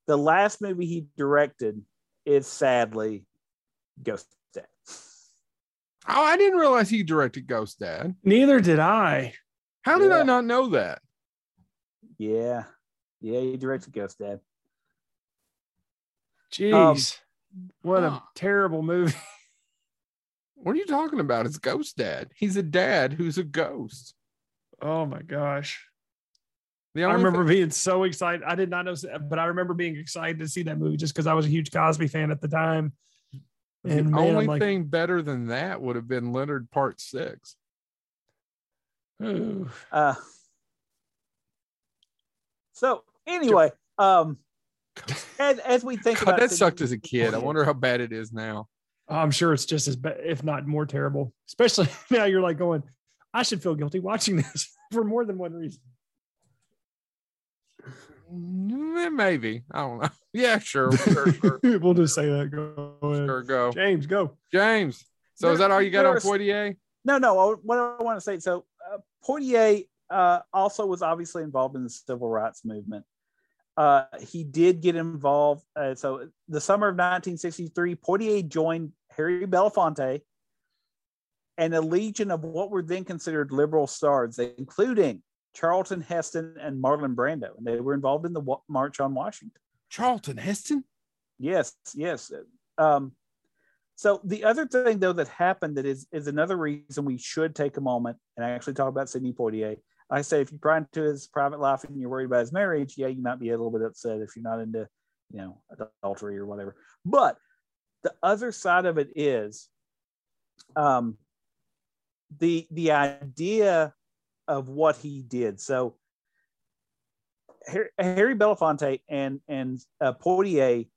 The last movie he directed is sadly Ghost Dad. Oh, I didn't realize he directed Ghost Dad. Neither did I. How did Yeah. I not know that? Yeah, yeah, he directed Ghost Dad. Jeez. Um, what huh. a terrible movie. What are you talking about? It's Ghost Dad. He's a dad who's a ghost. Oh my gosh. The I remember thing- being so excited. I did not know, but I remember being excited to see that movie just because I was a huge Cosby fan at the time. the And man, only like, thing better than that would have been Leonard Part Six. ooh. Uh, so anyway, um, as, as we think God, about that Sidney sucked as a kid. I wonder how bad it is now. I'm sure it's just as bad, if not more terrible. Especially now you're like going, I should feel guilty watching this for more than one reason. Mm, Maybe I don't know. Yeah, sure, sure, sure, we'll just say that. Go ahead. sure. Go, James, go. James. So is that all you got on There's- Poitier? No, no. What I want to say. So uh, Poitier uh, also was obviously involved in the civil rights movement. Uh, he did get involved. Uh, so the summer of 1963, Poitier joined Harry Belafonte and a legion of what were then considered liberal stars, including Charlton Heston and Marlon Brando, and they were involved in the wa- March on Washington. Charlton Heston. Yes, yes. Um, so the other thing though that happened that is is another reason we should take a moment and actually talk about Sidney Poitier. I say if you pry into his private life and you're worried about his marriage, yeah, you might be a little bit upset if you're not into, you know, adultery or whatever. But the other side of it is um the the idea of what he did. So Harry, Belafonte and and uh, Poitier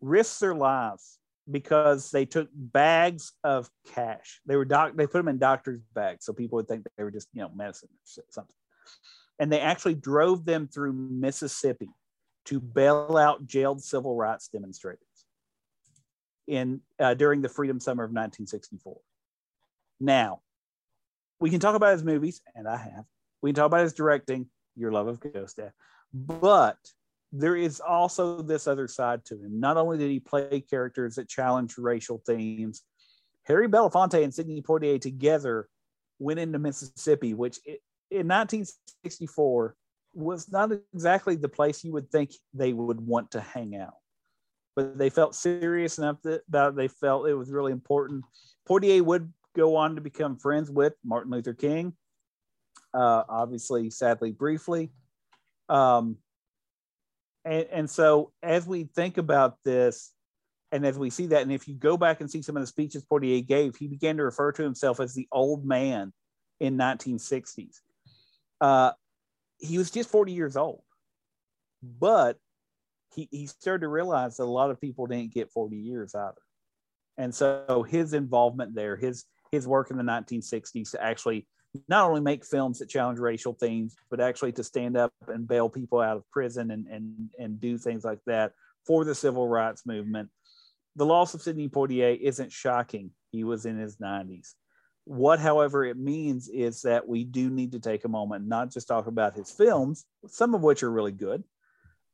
risked their lives because they took bags of cash. They were doc. They put them in doctors' bags so people would think they were just you know medicine or something. And they actually drove them through Mississippi to bail out jailed civil rights demonstrators in uh, during the Freedom Summer of 1964. Now, we can talk about his movies, and I have. We can talk about his directing, Your Love of Ghost Dad, but there is also this other side to him. Not only did he play characters that challenge racial themes, Harry Belafonte and Sidney Poitier together went into Mississippi, which in 1964 was not exactly the place you would think they would want to hang out. But they felt serious enough that, about it. They felt it was really important. Poitier would go on to become friends with Martin Luther King, uh, obviously, sadly, briefly. Um, and, and so as we think about this, and as we see that, and if you go back and see some of the speeches Poitier gave, he began to refer to himself as the old man in 1960s. Uh, he was just 40 years old, but he, he started to realize that a lot of people didn't get 40 years either. And so his involvement there, his his work in the 1960s to actually not only make films that challenge racial themes, but actually to stand up and bail people out of prison and, and, and do things like that for the civil rights movement. The loss of Sidney Poitier isn't shocking. He was in his 90s. What, however, it means is that we do need to take a moment, not just talk about his films, some of which are really good,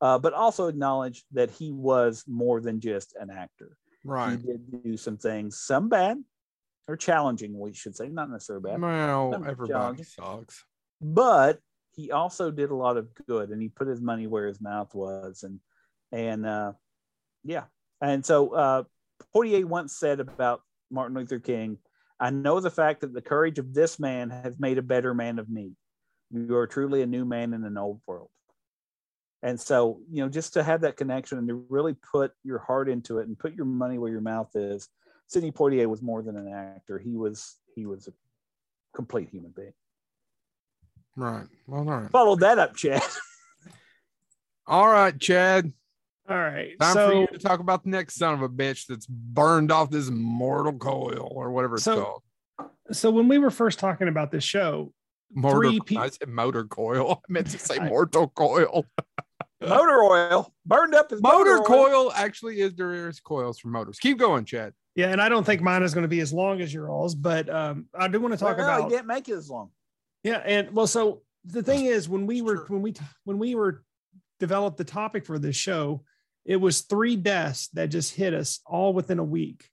uh, but also acknowledge that he was more than just an actor. Right. He did do some things, some bad, or challenging, we should say, not necessarily bad. Well, everybody sucks. But he also did a lot of good, and he put his money where his mouth was, and and uh, yeah, and so uh, Poitier once said about Martin Luther King, "I know the fact that the courage of this man has made a better man of me. You are truly a new man in an old world." And so, you know, just to have that connection and to really put your heart into it and put your money where your mouth is, Sidney Poitier was more than an actor. He was he was a complete human being. Right. Well, all right. Follow that up, Chad. All right, Chad. All right. Time for so you to talk about the next son of a bitch that's burned off this mortal coil or whatever it's So, called. so when we were first talking about this show, Mortar, three pe- I said motor coil. I meant to say mortal coil. Motor oil burned up his Motor oil. coil actually is there is coils for motors. Keep going, Chad. Yeah, and I don't think mine is going to be as long as your all's, but um, I do want to talk Well, about he didn't make it as long. Yeah, and well, so the thing is, when we were Sure. when we when we were developed the topic for this show, it was three deaths that just hit us all within a week.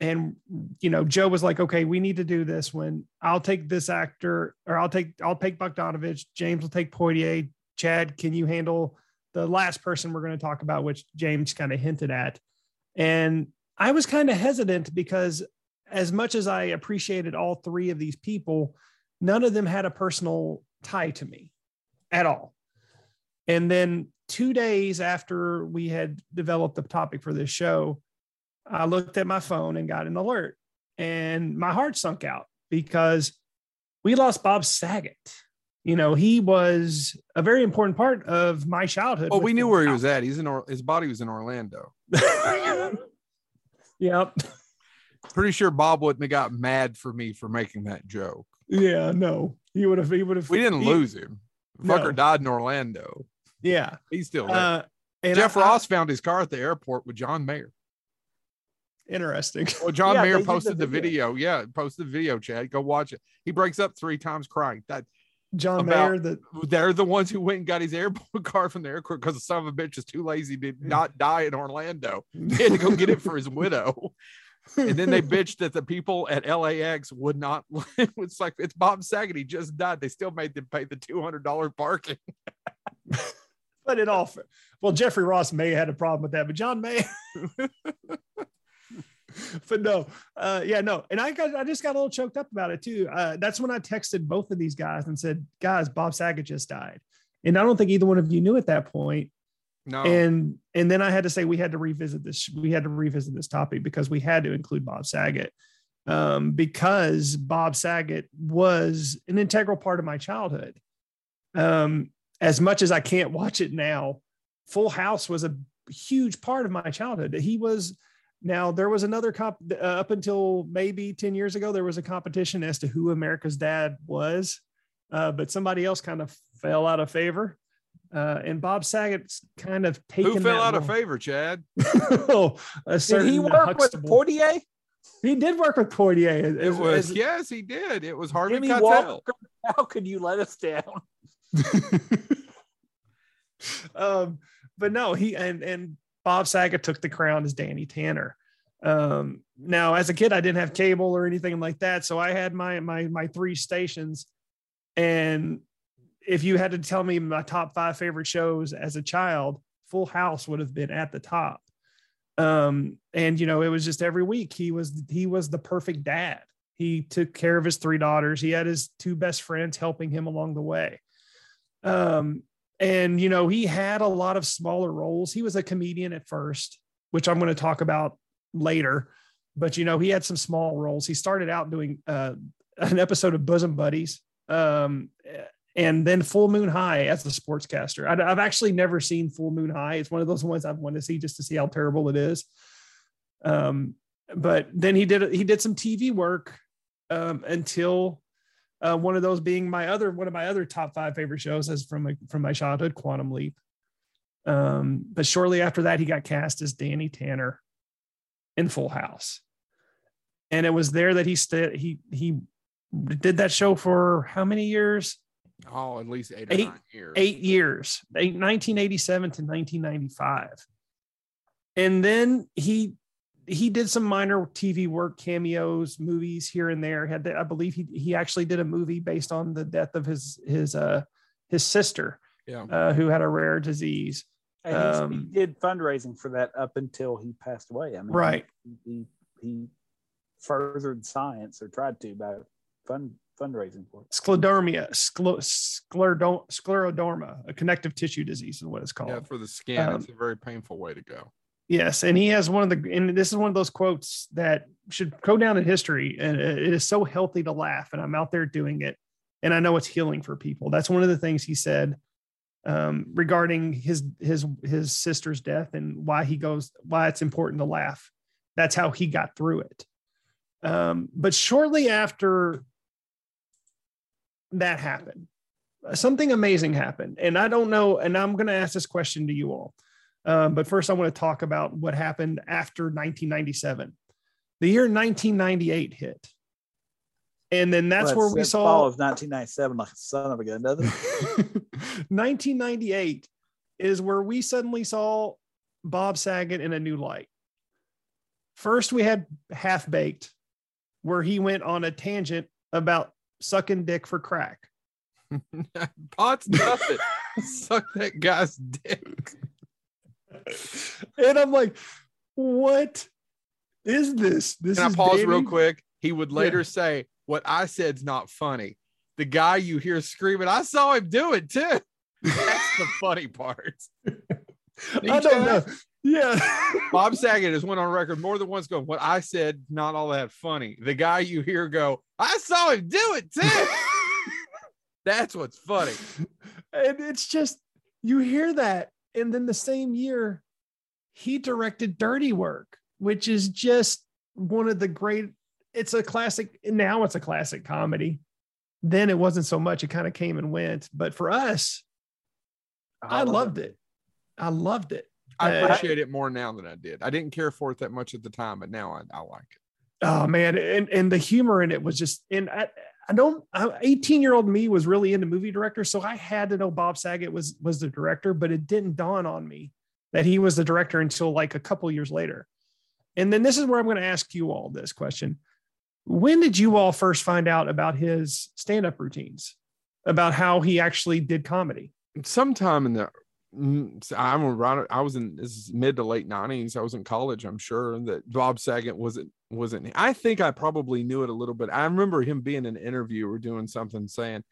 And you know, Joe was like, "Okay, we need to do this. When I'll take this actor, or I'll take I'll take Bogdanovich. James will take Poitier. Chad, can you handle the last person we're going to talk about, which James kind of hinted at?" And I was kind of hesitant because, as much as I appreciated all three of these people, none of them had a personal tie to me at all. And then two days after we had developed the topic for this show, I looked at my phone and got an alert, and my heart sunk out because we lost Bob Saget. You know, he was a very important part of my childhood. Well, we knew where he was at. He's in or- his body was in Orlando. yep. Pretty sure Bob wouldn't have got mad for me for making that joke. Yeah. No, he would have. He would have. We didn't he- lose him. No. Fucker died in Orlando. Yeah. He's still there. Uh, and Jeff I- I- Ross found his car at the airport with John Mayer. interesting. Well, John Yeah, Mayer the posted the video. video. Yeah, posted the video, Chad. Go watch it. He breaks up three times crying. That John Mayer, the they're the ones who went and got his airport car from the airport because the son of a bitch is too lazy to not die in Orlando. He had to go get it for his widow. And then they bitched that the people at LAX would not. It's like it's Bob Saget. He just died. They still made them pay the two hundred dollar parking. but it all well, Jeffrey Ross may have had a problem with that, but John May. but no, uh, yeah, no, and I got I just got a little choked up about it too. Uh, that's when I texted both of these guys and said, "Guys, Bob Saget just died," and I don't think either one of you knew at that point. No, And and then I had to say we had to revisit this. We had to revisit this topic because we had to include Bob Saget um, because Bob Saget was an integral part of my childhood. Um, as much as I can't watch it now, Full House was a huge part of my childhood. He was. Now there was another comp uh, up until maybe ten years ago. There was a competition as to who America's Dad was, uh, but somebody else kind of fell out of favor. Uh, and Bob Saget's kind of taken who fell that out of favor, Chad? oh, Did he work with Huxtable. Poitier? He did work with Poitier. It As- was as- yes, he did. It was Harvey Jimmy Keitel. Walker. How could you let us down? um, but no, he and and Bob Saget took the crown as Danny Tanner. Um, now as a kid I didn't have cable or anything like that, so I had my my my three stations, and if you had to tell me my top five favorite shows as a child, Full House would have been at the top. Um, and you know, it was just every week he was he was the perfect dad. He took care of his three daughters. He had his two best friends helping him along the way. Um, and you know, he had a lot of smaller roles. He was a comedian at first, which I'm going to talk about later. But you know, he had some small roles. He started out doing uh, an episode of Bosom Buddies. Um, and then Full Moon High as the sportscaster. I, have actually never seen Full Moon High. It's one of those ones I've wanted to see just to see how terrible it is. Um, but then he did he did some TV work um, until uh, one of those being my other one of my other top five favorite shows as from my, from my childhood, Quantum Leap. Um, but shortly after that, he got cast as Danny Tanner in Full House, and it was there that he st- he he did that show for how many years? Oh, at least eight, eight years. Eight years, eight, 1987 to 1995. And then he he did some minor TV work, cameos, movies here and there. Had the, I believe he he actually did a movie based on the death of his his uh his sister, yeah, uh, who had a rare disease. And um, he did fundraising for that up until he passed away. I mean, right. He, he, he furthered science or tried to by fund fundraising for it. Sclerodermia, scler- scleroderma, a connective tissue disease is what it's called. Yeah, for the skin, um, it's a very painful way to go. Yes, and he has one of the, and this is one of those quotes that should go down in history. And it is so healthy to laugh, and I'm out there doing it, and I know it's healing for people. That's one of the things he said um, regarding his his his sister's death and why he goes, why it's important to laugh. That's how he got through it. Um, but shortly after that happened. Something amazing happened. And I don't know, and I'm going to ask this question to you all. Um, but first, I want to talk about what happened after 1997. The year 1998 hit. And then that's well, where we saw fall of 1997 like a son of a gun, doesn't it? 1998 is where we suddenly saw Bob Saget in a new light. First, we had Half Baked, where he went on a tangent about sucking dick for crack. Pot's does it. Suck that guy's dick. And I'm like, what is this? This Can is I pause Danny? real quick? He would later yeah. say, What I said's not funny. The guy you hear screaming, I saw him do it too. That's the funny part. I don't know. Yeah. Bob Saget has went on record more than once going, What I said, not all that funny. The guy you hear go, I saw him do it too. That's what's funny. And it's just, you hear that. And then the same year, he directed Dirty Work, which is just one of the great, it's a classic. Now it's a classic comedy. Then it wasn't so much. It kind of came and went. But for us, I, I loved it. it. I loved it. I uh, appreciate it more now than I did. I didn't care for it that much at the time, but now I, I like it. Oh man, and and the humor in it was just and I, I don't 18 year old me was really into movie directors, so I had to know Bob Saget was was the director, but it didn't dawn on me that he was the director until like a couple years later. And then this is where I'm going to ask you all this question. When did you all first find out about his stand-up routines? About how he actually did comedy? Sometime in the Mm, I'm around. I was in this mid to late nineties. I was in college. I'm sure that Bob Saget wasn't wasn't. I think I probably knew it a little bit. I remember him being in an interview or doing something saying,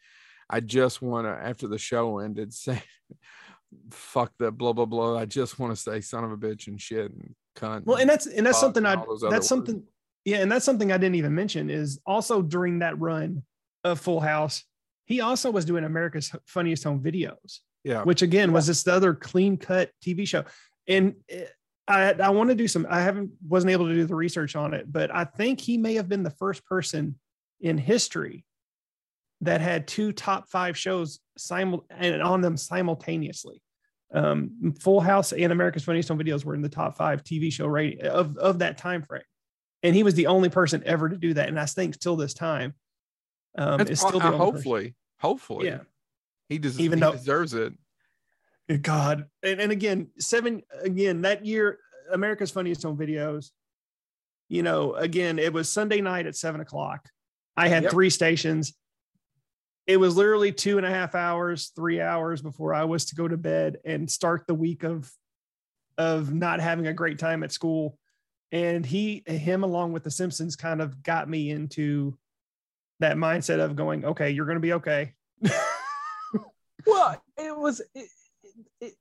"I just want to." After the show ended, say, "Fuck the blah blah blah." I just want to say "son of a bitch" and shit and cunt. Well, and that's and that's something I that's something. Yeah, and that's something I didn't even mention is also during that run of Full House, he also was doing America's Funniest Home Videos yeah. Which again was this other clean cut TV show. And eh, I, I want to do some, I haven't, wasn't able to do the research on it, but I think he may have been the first person in history that had two top five shows simul- and on them simultaneously. Um, Full House and America's Funniest Home Videos were in the top five TV show rating of, of that time frame. And he was the only person ever to do that. And I think till this time, um, is still uh, hopefully, person. hopefully, yeah. He, des- Even he though, deserves it. God. And, and again, seven, again, that year, America's Funniest Home Videos, you know, again, it was Sunday night at seven o'clock. I had Yep. three stations. It was literally two and a half hours, three hours before I was to go to bed and start the week of of not having a great time at school. And he, him, along with the Simpsons, kind of got me into that mindset of going, okay, you're going to be okay. It was it, it, it,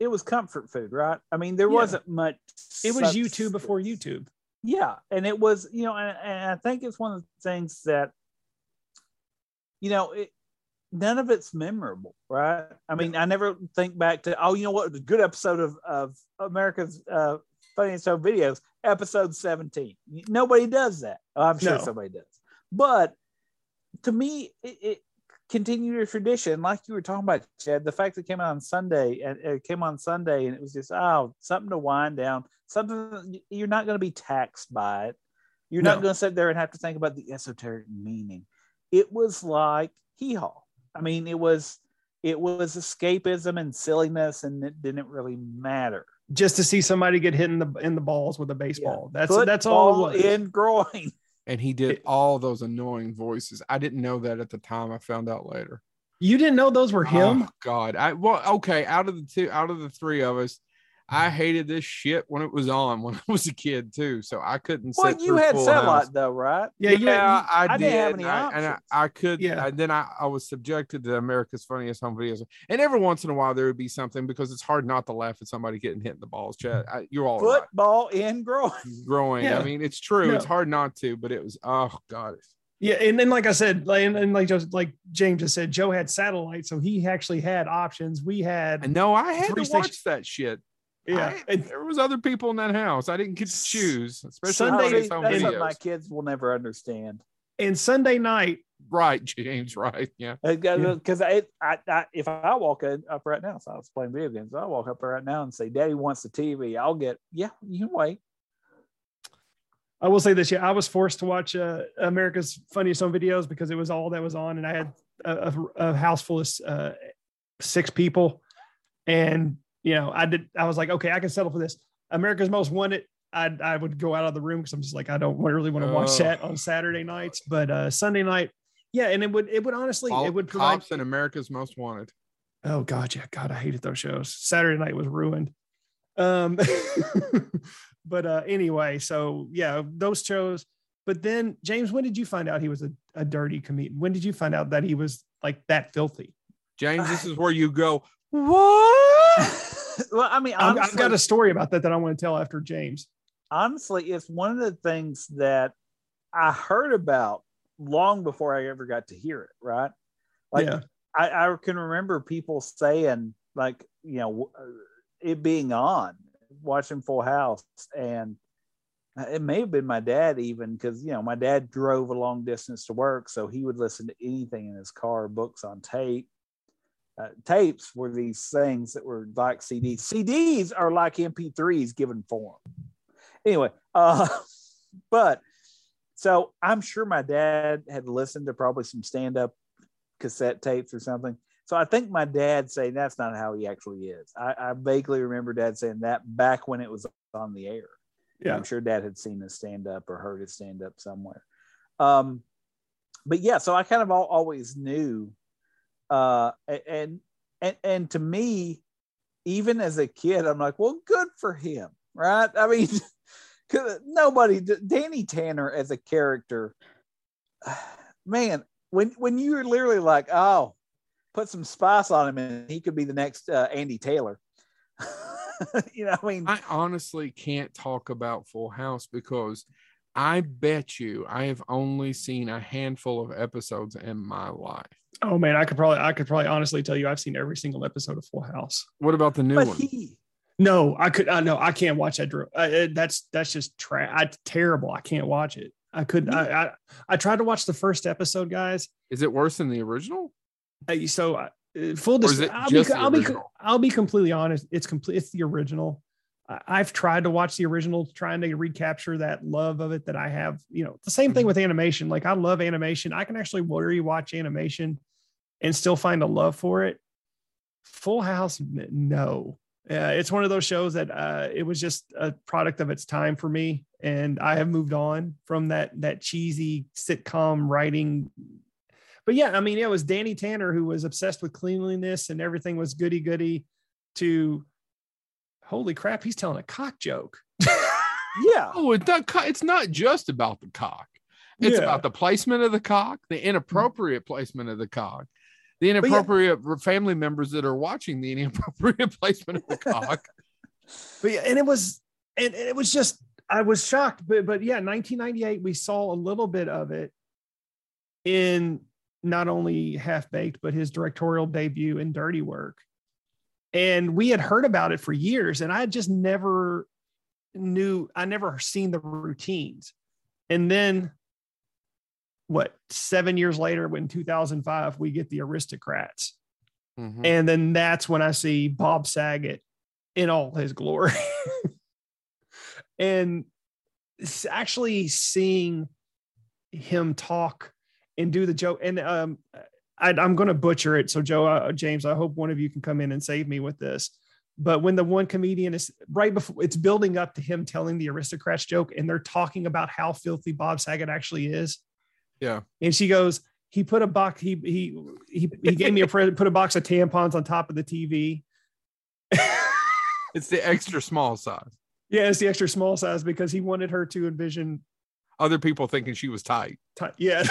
it was comfort food, right? I mean, there Yeah. wasn't much. it was YouTube before. YouTube. Yeah, and it was you know, and, and I think it's one of the things that you know, it, none of it's memorable, right? I mean, I never think back to oh, you know what, a good episode of of America's uh, Funniest Home Videos, episode seventeen. Nobody does that. Oh, I'm sure No. somebody does, but to me, it, it continued your tradition, like you were talking about, Chad. The fact that it came out on Sunday and it came on Sunday, and it was just oh, something to wind down. Something you're not going to be taxed by it. You're No. not going to sit there and have to think about the esoteric meaning. It was like hee haw. I mean, it was it was escapism and silliness, and it didn't really matter. Just to see somebody get hit in the in the balls with a baseball. That's that's all Football it was. in groin. And he did all those annoying voices. I didn't know that at the time. I found out later. You didn't know those were oh, him? Oh, God. I well, okay. Out of the two, out of the three of us, I hated this shit when it was on when I was a kid too. So I couldn't. Well, sit you had satellite House. though, right? yeah, Yeah, you had- I, I did, didn't have and any I, and I, options. I could. Yeah. And then I, I was subjected to America's Funniest Home Videos, and every once in a while there would be something because it's hard not to laugh at somebody getting hit in the balls. Chad, I, you're all Football in growing. Growing. Yeah. I mean, it's true. It's hard not to, but it was. Oh God. Yeah, and then like I said, like and, and like just like James just said, Joe had satellite, so he actually had options. We had And no, I had to Three watch that shit. Yeah, I- there was other people in that house. I didn't get to choose, especially Sunday- Sunday, home that's something my kids will never understand. and Sunday night, Right, James. Right. Yeah. Because I, I, I, if I walk up right now, so I was playing video games. I walk up right now and say, "Daddy wants the TV." I'll get, yeah, you can wait. I will say this: yeah, I was forced to watch uh, America's Funniest Home Videos because it was all that was on, and I had a, a, a house full of uh, six people, and you know, I did. I was like, okay, I can settle for this. America's Most Wanted. I I would go out of the room because I'm just like I don't really want to watch that on Saturday nights, but uh, Sunday night, yeah, and it would it would honestly All it would provide. cops and America's Most Wanted. Oh God, yeah, God, I hated those shows. Saturday night was ruined. Um, but uh, anyway, so yeah, those shows. But then, James, when did you find out he was a, a dirty comedian? When did you find out that he was like that filthy? James, this is where you go. What? well, I mean, I've, honestly, I've got a story about that that I want to tell after James. honestly, it's one of the things that I heard about long before I ever got to hear it. Right? Like, yeah, I, I can remember people saying, like, you know, uh, it being on, watching Full House, and it may have been my dad even because you know my dad drove a long distance to work, so he would listen to anything in his car, books on tape. Uh, tapes were these things that were like CDs. CDs are like MP3s given form. Anyway, uh, but so I'm sure my dad had listened to probably some stand-up cassette tapes or something. So I think my dad saying that's not how he actually is. I, I vaguely remember dad saying that back when it was on the air. yeah, I'm sure dad had seen his stand up or heard his stand up somewhere. Um, but yeah, so I kind of al- always knew. Uh, and, and, and to me, even as a kid, I'm like, well, good for him. Right. I mean, nobody, Danny Tanner as a character, man, when, when you're literally like, oh, put some spice on him and he could be the next uh, Andy Taylor. you know, I mean, I honestly can't talk about Full House because I bet you I have only seen a handful of episodes in my life. Oh man, I could probably I could probably honestly tell you I've seen every single episode of Full House. What about the new but one? he, No, I could. I no, I can't watch that. Drew. Uh, uh, that's that's just tra- I, terrible. I can't watch it. I could. not I, I I tried to watch the first episode, guys. Is it worse than the original? Uh, so uh, full I'll be I'll be? I'll be completely honest. It's complete. It's the original. I've tried to watch the original, trying to recapture that love of it that I have. You know, the same thing Mhm. with animation. Like I love animation. I can actually rewatch animation and still find a love for it. Full House, no. Yeah, it's one of those shows that uh, it was just a product of its time for me, and I have moved on from that that cheesy sitcom writing. But yeah, I mean, it was Danny Tanner who was obsessed with cleanliness and everything was goody goody. To holy crap, he's telling a cock joke. Yeah. Oh, it does, it's not just about the cock. It's Yeah. about the placement of the cock, the inappropriate placement of the cock, the inappropriate family members that are watching the inappropriate placement of the cock. but yeah, and it was and, and it was just I was shocked, but but yeah, 1998 we saw a little bit of it in not only Half Baked but his directorial debut in Dirty Work, and we had heard about it for years, and I had just never knew I never seen the routines, and then what seven years later, when 2005 we get the Aristocrats, Mhm. and then that's when I see Bob Saget in all his glory. and actually seeing him talk and do the joke. And um, I, I'm going to butcher it. So, Joe, uh, James, I hope one of you can come in and save me with this. But when the one comedian is right before it's building up to him telling the aristocrats joke, and they're talking about how filthy Bob Saget actually is. Yeah. And she goes, he put a box, he he he, he gave me a present, put a box of tampons on top of the TV. It's the extra small size. Yeah, it's the extra small size because he wanted her to envision. Other people thinking she was tight. Ti- yeah,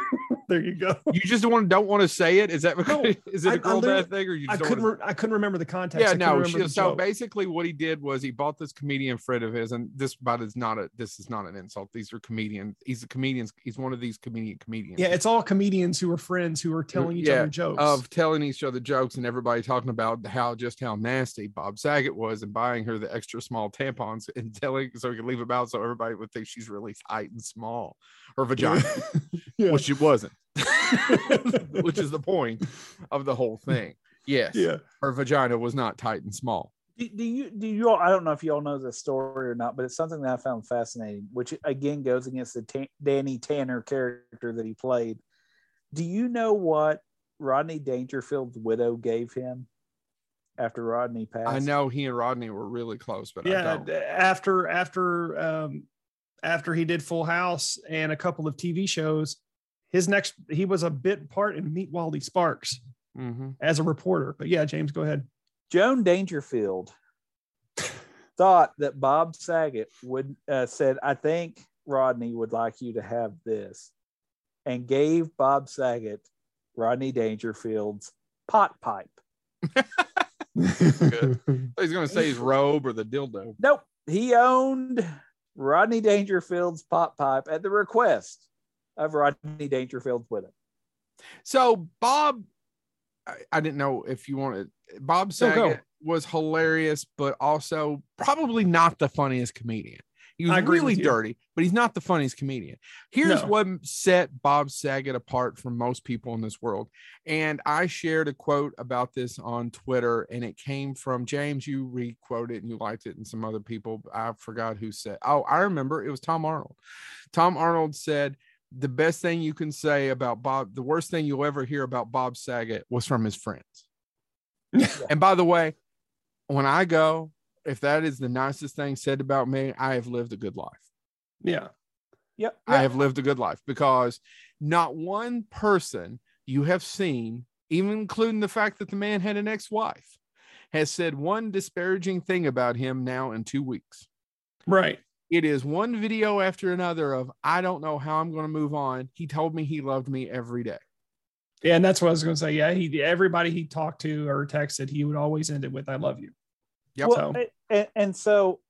there you go. You just don't want don't want to say it. Is that No, is it I- a I girl dad thing or you I couldn't. Re- I couldn't remember the context. yeah, I no. She, so basically, what he did was he bought this comedian friend of his, and this, but is not a. This is not an insult. These are comedians. He's a comedian. He's one of these comedian comedians. yeah, it's all comedians who are friends who are telling each Yeah, other jokes. of telling each other jokes and everybody talking about how just how nasty Bob Saget was and buying her the extra small tampons and telling so he could leave them out so everybody would think she's really tight and small her vagina, yeah. which it wasn't, which is the point of the whole thing. Yes, yeah. her vagina was not tight and small. Do, do you do you all? I don't know if you all know this story or not, but it's something that I found fascinating, which again goes against the Ta- Danny Tanner character that he played. Do you know what Rodney Dangerfield's widow gave him after Rodney passed? I know he and Rodney were really close, but I yeah don't. after after um after he did full house and a couple of tv shows his next he was a bit part in meet Wally sparks Mhm. as a reporter but yeah james go ahead Joan Dangerfield thought that Bob Saget would uh, said, "I think Rodney would like you to have this," and gave Bob Saget Rodney Dangerfield's pot pipe. Good. He's gonna say his robe or the dildo. Nope, he owned Rodney Dangerfield's pot pipe at the request of Rodney Dangerfield's it. So Bob, I, I didn't know if you wanted Bob Saget go. was hilarious, but also probably not the funniest comedian. He was really dirty, but he's not the funniest comedian. Here's No. what set Bob Saget apart from most people in this world. And I shared a quote about this on Twitter, and it came from James. You re-quoted it and you liked it, and some other people. I forgot who said. Oh, I remember. It was Tom Arnold. Tom Arnold said, "The best thing you can say about Bob, the worst thing you'll ever hear about Bob Saget was from his friends." and by the way, when I go, if that is the nicest thing said about me, I have lived a good life. yeah Yep. I have lived a good life because not one person you have seen, even including the fact that the man had an ex wife, has said one disparaging thing about him now in two weeks. right It is one video after another of, I don't know how I'm going to move on. He told me he loved me every day. yeah and that's what i was going to say yeah he everybody he talked to or texted he would always end it with i love you Yep. Well, So- and, and so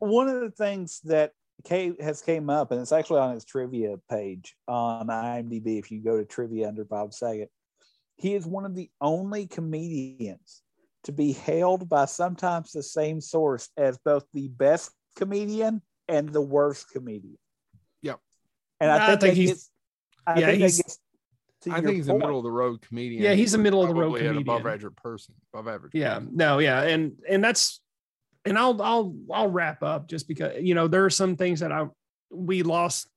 one of the things that came, has came up, and it's actually on his trivia page on IMDb. If you go to trivia under Bob Saget, he is one of the only comedians to be hailed by sometimes the same source as both the best comedian and the worst comedian. Yep. And I I think, think he's- gets, I yeah, think he's- I think he's a middle of the road comedian. Yeah, he's a middle of the road comedian, above average person. Above average. yeah person. no yeah and and that's and i'll i'll i'll wrap up just because you know there are some things that i we lost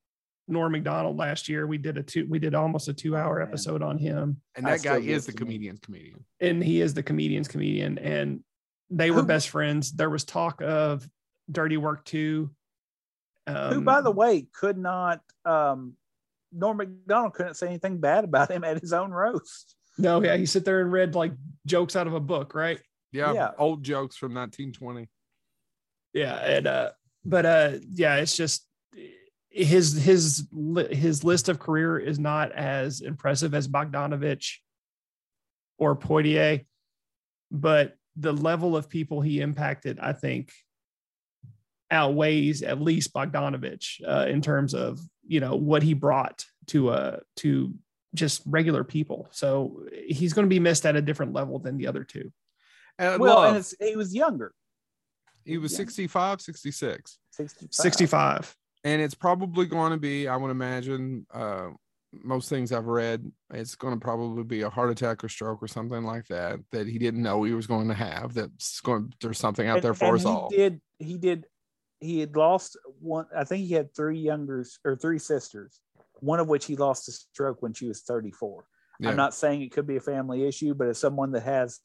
Norm Macdonald last year we did a two we did almost a two hour episode on him And I that guy is the comedian's comedian. and he is the comedian's comedian and they were Who- best friends. There was talk of Dirty Work too. Um, who, by the way, could not. Um, Norm Macdonald couldn't say anything bad about him at his own roast. no, yeah, he sit there and read like jokes out of a book, right? Yeah, Yeah. old jokes from 1920. Yeah, and uh, but uh, yeah, it's just his his his list of career is not as impressive as Bogdanovich or Poitier, but the level of people he impacted, I think, outweighs at least Bogdanovich uh, in terms of you know what he brought to uh to just regular people. So he's going to be missed at a different level than the other two. And well, Love, and it's, he was younger, he was yeah. 65, 66. 65. 65. and it's probably going to be i would imagine uh most things i've read it's going to probably be a heart attack or stroke or something like that that he didn't know he was going to have that's going there's something out And- there for us he all Did he did he had lost one? I think he had three younger or three sisters, one of which he lost to stroke when she was 34. Yeah. I'm not saying it could be a family issue, but as someone that has,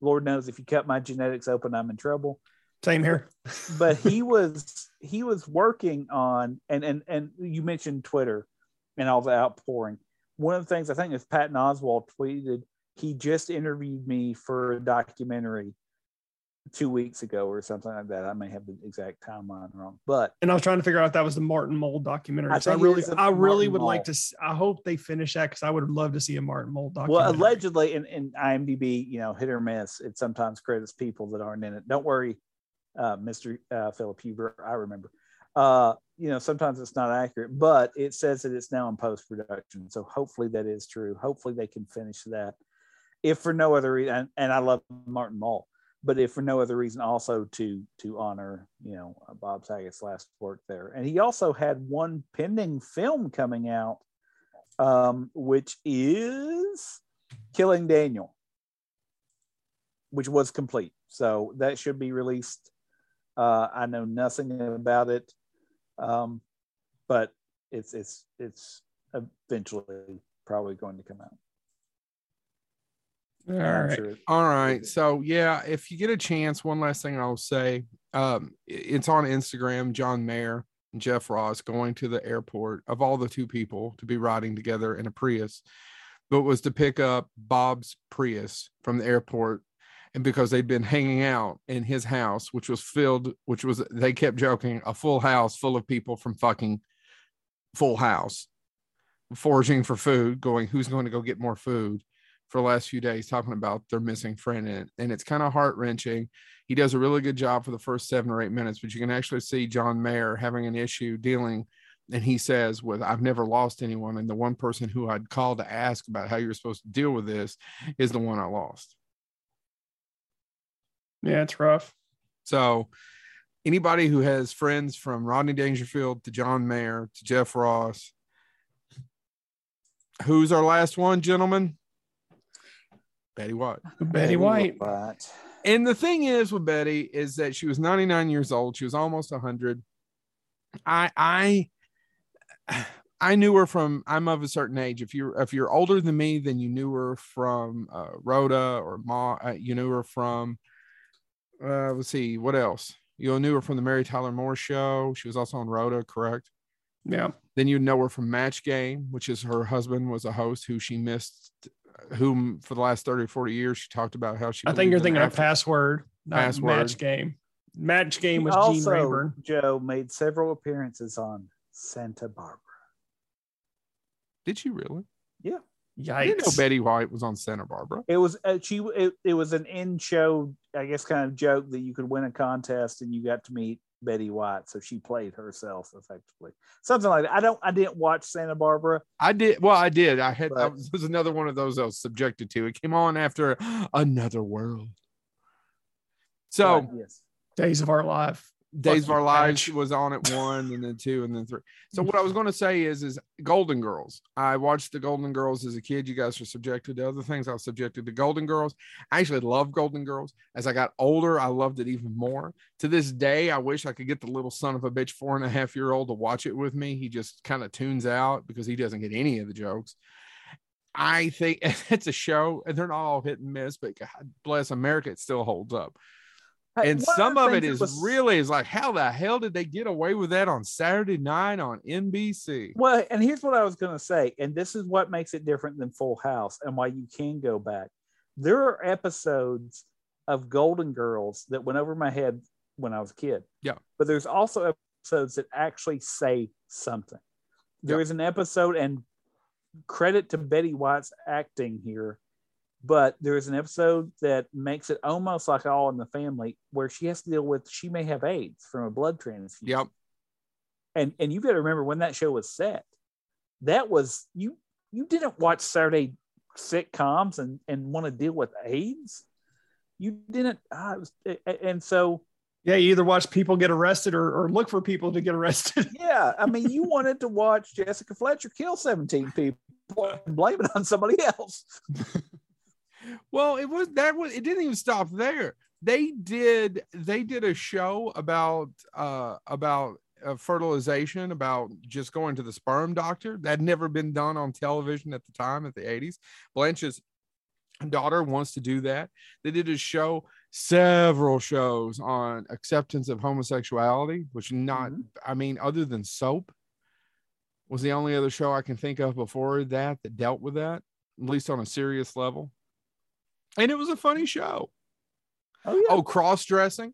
Lord knows, if you cut my genetics open, I'm in trouble. Same here. But he was he was working on and and and you mentioned Twitter and all the outpouring. One of the things I think is Patton Oswalt tweeted. He just interviewed me for a documentary two weeks ago or something like that. I may have the exact timeline wrong, but And I was trying to figure out if that was the Martin Mull documentary. I so I really, I really Martin would like to. I hope they finish that because I would love to see a Martin Mull documentary. well, allegedly in, in IMDb, you know, hit or miss, it sometimes credits people that aren't in it. Don't worry, uh, Mr. Uh, Philip Huber, I remember. Uh, you know, sometimes it's not accurate, but it says that it's now in post production. So hopefully that is true. Hopefully they can finish that. If for no other reason, and, and I love Martin Mull, but if for no other reason, also to to honor, you know, Bob Saget's last work there. And he also had one pending film coming out, um, which is Killing Daniel, which was complete. So that should be released. Uh, I know nothing about it, um, but it's it's it's eventually probably going to come out. All And I'm right. sure it- all right. so yeah if you get a chance one last thing i'll say um it's on instagram john mayer and jeff ross going to the airport of all the two people to be riding together in a prius but was to pick up bob's prius from the airport. And because they'd been hanging out in his house which was filled which was they kept joking a full house full of people from fucking full house foraging for food going who's going to go get more food for the last few days talking about their missing friend and, and it's kind of heart-wrenching. He does a really good job for the first seven or eight minutes but you can actually see john mayer having an issue dealing and he says with i've never lost anyone and the one person who i'd call to ask about how you're supposed to deal with this is the one i lost. Yeah, it's rough. so anybody who has friends from rodney dangerfield to john mayer to jeff ross who's our last one gentlemen betty white Betty White. White. And the thing is with Betty is that she was 99 years old. She was almost 100. I I I knew her from I'm of a certain age. If you're if you're older than me, then you knew her from uh, Rhoda or Ma. Uh, you knew her from uh, let's see what else. You knew her from the Mary Tyler Moore show. She was also on Rhoda, correct? Yeah. Then you know her from Match Game, which is her husband was a host who she missed, whom for the last 30 or 40 years she talked about how she. I think you're thinking of Afri- password, not Password. match game. Match game He was Gene also, Rayburn. Joe made several appearances on Santa Barbara. Did she really? yeah I didn't know Betty White was on Santa Barbara. It was uh, she. It, it was an in show, I guess, kind of joke that you could win a contest and you got to meet Betty White. So she played herself effectively, something like that. I don't. I didn't watch Santa Barbara. I did. Well, I did. I had. I But- was, it was another one of those I was subjected to. It came on after Another World. So but yes, Days of Our Life. Days of Our Lives was on at one, and then two, and then three. So what I was going to say is, is Golden Girls. I watched the Golden Girls as a kid. You guys are subjected to other things. I was subjected to Golden Girls. I actually love Golden Girls. As I got older, I loved it even more. To this day, I wish I could get the little son of a bitch, four and a half year old, to watch it with me. He just kind of tunes out because he doesn't get any of the jokes. I think it's a show, and they're not all hit and miss, but God bless America, it still holds up. Hey, and one some the of it is was- really is like how the hell did they get away with that on saturday night on nbc Well, and here's what I was going to say, and this is what makes it different than Full House and why you can go back. There are episodes of Golden Girls that went over my head when I was a kid. Yeah. But there's also episodes that actually say something. There Yeah. is an episode, and credit to Betty White's acting here, but there is an episode that makes it almost like All in the Family, where she has to deal with she may have AIDS from a blood transfusion. Yep. And and you've got to remember when that show was set that was you you didn't watch saturday sitcoms and and want to deal with aids. You didn't ah, it was, and so Yeah, you either watch people get arrested or, or look for people to get arrested. yeah i mean you wanted to watch jessica fletcher kill 17 people and blame it on somebody else Well, it was that was it didn't even stop there. They did they did a show about uh about uh, fertilization about just going to the sperm doctor. That had never been done on television at the time at the 80s. Blanche's daughter wants to do that. They did a show several shows on acceptance of homosexuality, which not Mhm. I mean other than soap was the only other show I can think of before that that dealt with that, at least on a serious level. And it was a funny show. oh yeah Oh, cross dressing.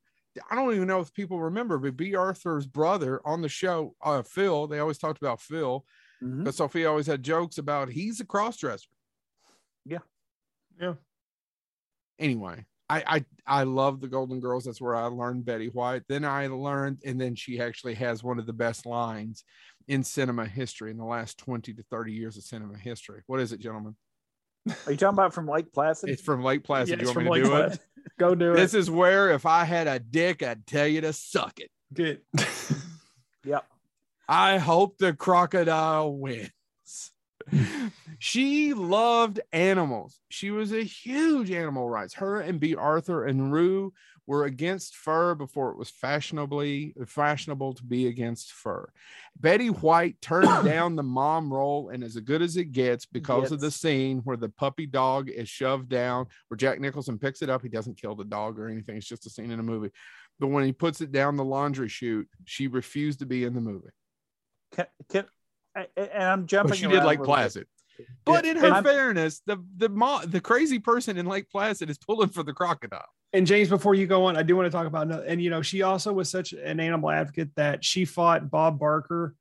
I don't even know if people remember, but Bea Arthur's brother on the show, uh, Phil, they always talked about Phil, Mhm. but Sophia always had jokes about he's a cross dresser. Yeah. Yeah. Anyway, I, I I love the Golden Girls. That's where I learned Betty White. Then I learned, and then she actually has one of the best lines in cinema history in the last 20 to 30 years of cinema history. What is it, gentlemen? Are you talking about from lake placid It's from Lake Placid. Yeah, you want me from to do Lake it? Placid. Go do it. This is where if I had a dick, I'd tell you to suck it. Good. yep I hope the crocodile wins. she loved animals. She was a huge animal rights. Her and Bea Arthur and Rue were against fur before it was fashionably fashionable to be against fur. Betty White turned down the mom role and as good as it gets because of the scene where the puppy dog is shoved down, where Jack Nicholson picks it up. He doesn't kill the dog or anything. It's just a scene in a movie. But when he puts it down the laundry chute, she refused to be in the movie. can, can, and i'm jumping But she did a Lake. Placid. But in her I'm- fairness, the the mo- the crazy person in Lake Placid is pulling for the crocodile. And James, before you go on, I do want to talk about another. And you know, she also was such an animal advocate that she fought Bob Barker.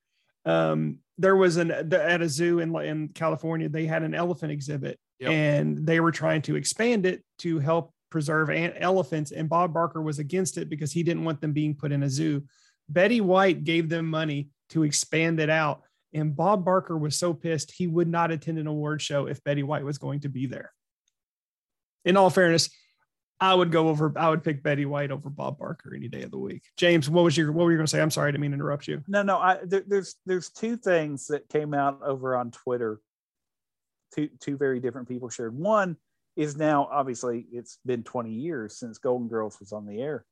Um, there was an at a zoo in in California. They had an elephant exhibit, Yep. and they were trying to expand it to help preserve an- elephants. And Bob Barker was against it because he didn't want them being put in a zoo. Betty White gave them money to expand it out. And Bob Barker was so pissed he would not attend an award show if Betty White was going to be there. In all fairness, I would go over. I would pick Betty White over Bob Barker any day of the week. James, what was your what were you going to say? I'm sorry, I didn't mean to interrupt you. No, no. I there, there's there's two things that came out over on Twitter. Two two very different people shared. One is now obviously it's been 20 years since Golden Girls was on the air.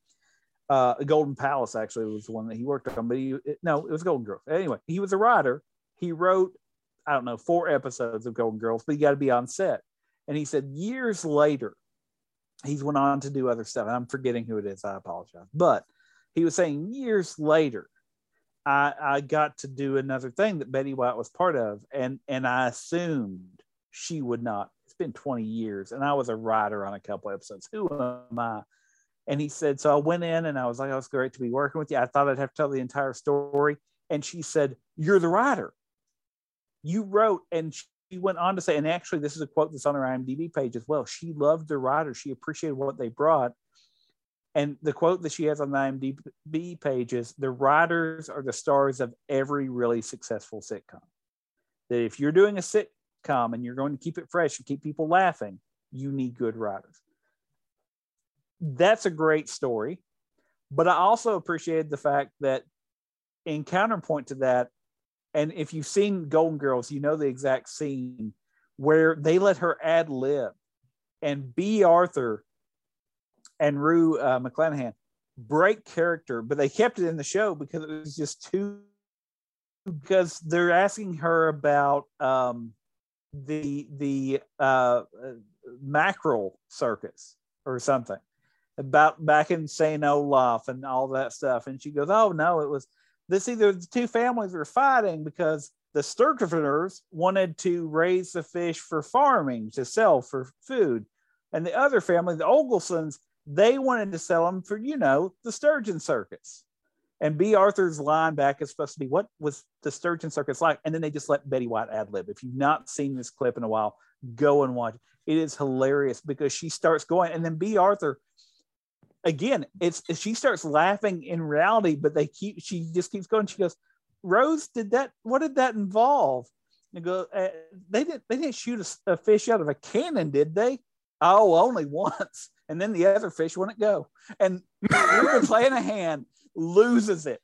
Uh, Golden Palace actually was the one that he worked on, but he it- no, it was Golden Girls. Anyway, he was a writer. He wrote I don't know four episodes of Golden Girls, but he got to be on set. And he said years later, he's went on to do other stuff. I'm forgetting who it is. I apologize, but he was saying years later I, I got to do another thing that Betty White was part of, and and I assumed she would not. It's been 20 years, and I was a writer on a couple episodes. Who am I? And he said, so I went in and I was like, oh, it's great to be working with you. I thought I'd have to tell the entire story. And she said, You're the writer. You wrote, and she went on to say, and actually, this is a quote that's on her IMDb page as well. She loved the writer. She appreciated what they brought. And the quote that she has on the IMDb page is the writers are the stars of every really successful sitcom. That if you're doing a sitcom and you're going to keep it fresh and keep people laughing, you need good writers. That's a great story. But I also appreciated the fact that, in counterpoint to that, and if you've seen Golden Girls, you know the exact scene where they let her ad lib and Bea Arthur and Rue uh, McClanahan break character, but they kept it in the show because it was just too. Because they're asking her about um, the the uh, mackerel circus or something, about back in St. Olaf and all that stuff. And she goes, Oh no, it was this either the two families were fighting because the Sturgeoners wanted to raise the fish for farming to sell for food. And the other family, the Oglesons, they wanted to sell them for, you know, the sturgeon circus. And Bea Arthur's line back is supposed to be, What was the sturgeon circus like? And then they just let Betty White ad lib. If you've not seen this clip in a while, go and watch. It is hilarious because she starts going, and then Bea Arthur, again, it's she starts laughing in reality, but they keep, she just keeps going. She goes, Rose, did that, what did that involve? And go, uh, they didn't, they didn't shoot a, a fish out of a cannon, did they? Oh, only once. And then the other fish wouldn't go. And playing a hand loses it.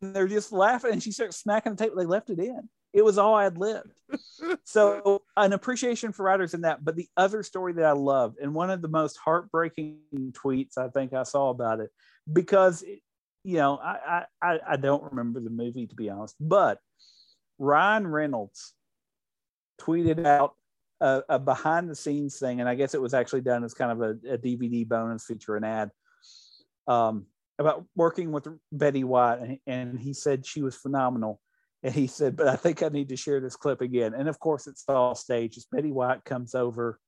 And they're just laughing. And she starts smacking the table. They left it in. It was all ad libbed. so an appreciation for writers in that. But the other story that I loved, and one of the most heartbreaking tweets I think I saw about it, because you know, I, I I don't remember the movie to be honest, but Ryan Reynolds tweeted out a, a, behind the scenes thing, and I guess it was actually done as kind of a, a DVD bonus feature, an ad um, about working with Betty White, and, and, he said she was phenomenal. And he said, but I think I need to share this clip again. And of course, it's all staged. As Betty White comes over,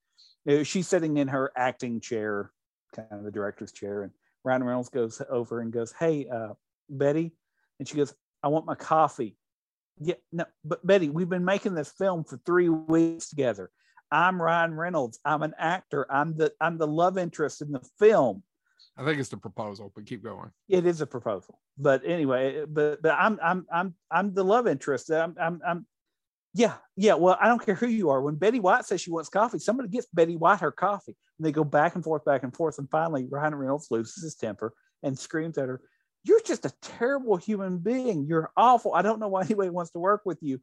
she's sitting in her acting chair, kind of the director's chair, and Ryan Reynolds goes over and goes, "Hey, uh, Betty," and she goes, "I want my coffee." Yeah, no, but Betty, we've been making this film for three weeks together. I'm Ryan Reynolds. I'm an actor. I'm the I'm the love interest in the film. I think it's the proposal, but keep going. It is a proposal, but anyway, but but I'm I'm I'm I'm the love interest. I'm I'm I'm yeah yeah. Well, I don't care who you are. When Betty White says she wants coffee, somebody gets Betty White her coffee, and they go back and forth, back and forth, and finally Ryan Reynolds loses his temper and screams at her, "You're just a terrible human being. You're awful. I don't know why anybody wants to work with you."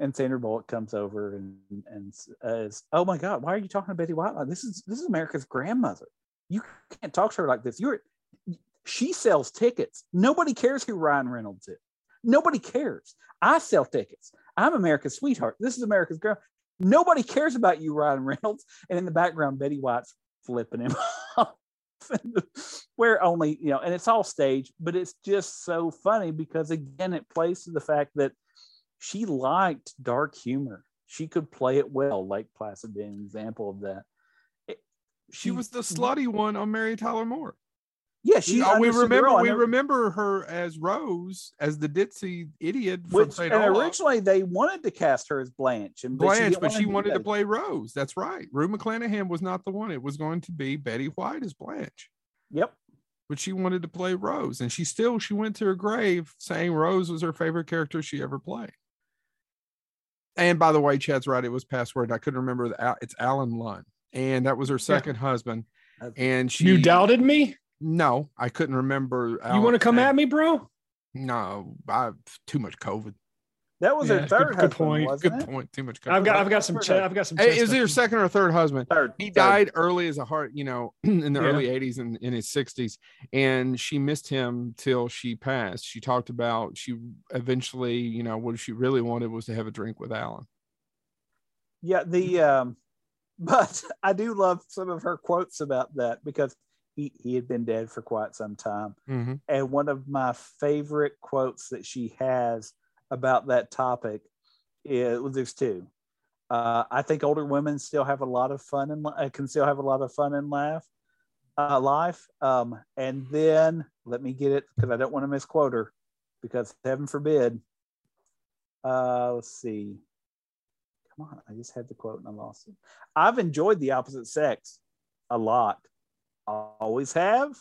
and Sandra Bullock comes over and and says, "Oh my God, why are you talking to Betty White? This is this is America's grandmother. You can't talk to her like this. You're she sells tickets. Nobody cares who Ryan Reynolds is. Nobody cares. I sell tickets. I'm America's sweetheart. This is America's girl. Nobody cares about you, Ryan Reynolds. And in the background, Betty White's flipping him off. Where only, you know, and it's all staged, but it's just so funny because again, it plays to the fact that she liked dark humor. She could play it well. like Placid being an example of that. She, she, was the mm-hmm. slutty one on Mary Tyler Moore. Yeah, she. Oh, we remember. We remember her as Rose, as the ditzy idiot which, from And originally, they wanted to cast her as Blanche, and Blanche, but she, but she wanted to play Rose. That's right. Rue McClanahan was not the one. It was going to be Betty White as Blanche. Yep. But she wanted to play Rose, and she still she went to her grave saying Rose was her favorite character she ever played. And by the way, Chad's right. It was password. I couldn't remember the. It's Allen Ludden, and that was her second yeah. husband. And she. You doubted me? No, I couldn't remember. You want to come at me, bro? No, I too much COVID. That was yeah, her third. Good, good point. Good it? point. Too much. COVID. I've got. I've got some. Ch- I've got some. Hey, is it your second or third husband? Third. He third. died early as a heart. You know, in the yeah. early '80s and in his 60s, and she missed him till she passed. She talked about she eventually, you know, what she really wanted was to have a drink with Allen. Yeah, the um, but I do love some of her quotes about that because he, he had been dead for quite some time. Mm-hmm. And one of my favorite quotes that she has about that topic is well, there's two. Uh, I think older women still have a lot of fun and uh, can still have a lot of fun and laugh uh, life. Um, and then let me get it because I don't want to misquote her because heaven forbid. Uh, let's see. Come on, I just had the quote and I lost it. I've enjoyed the opposite sex a lot always have,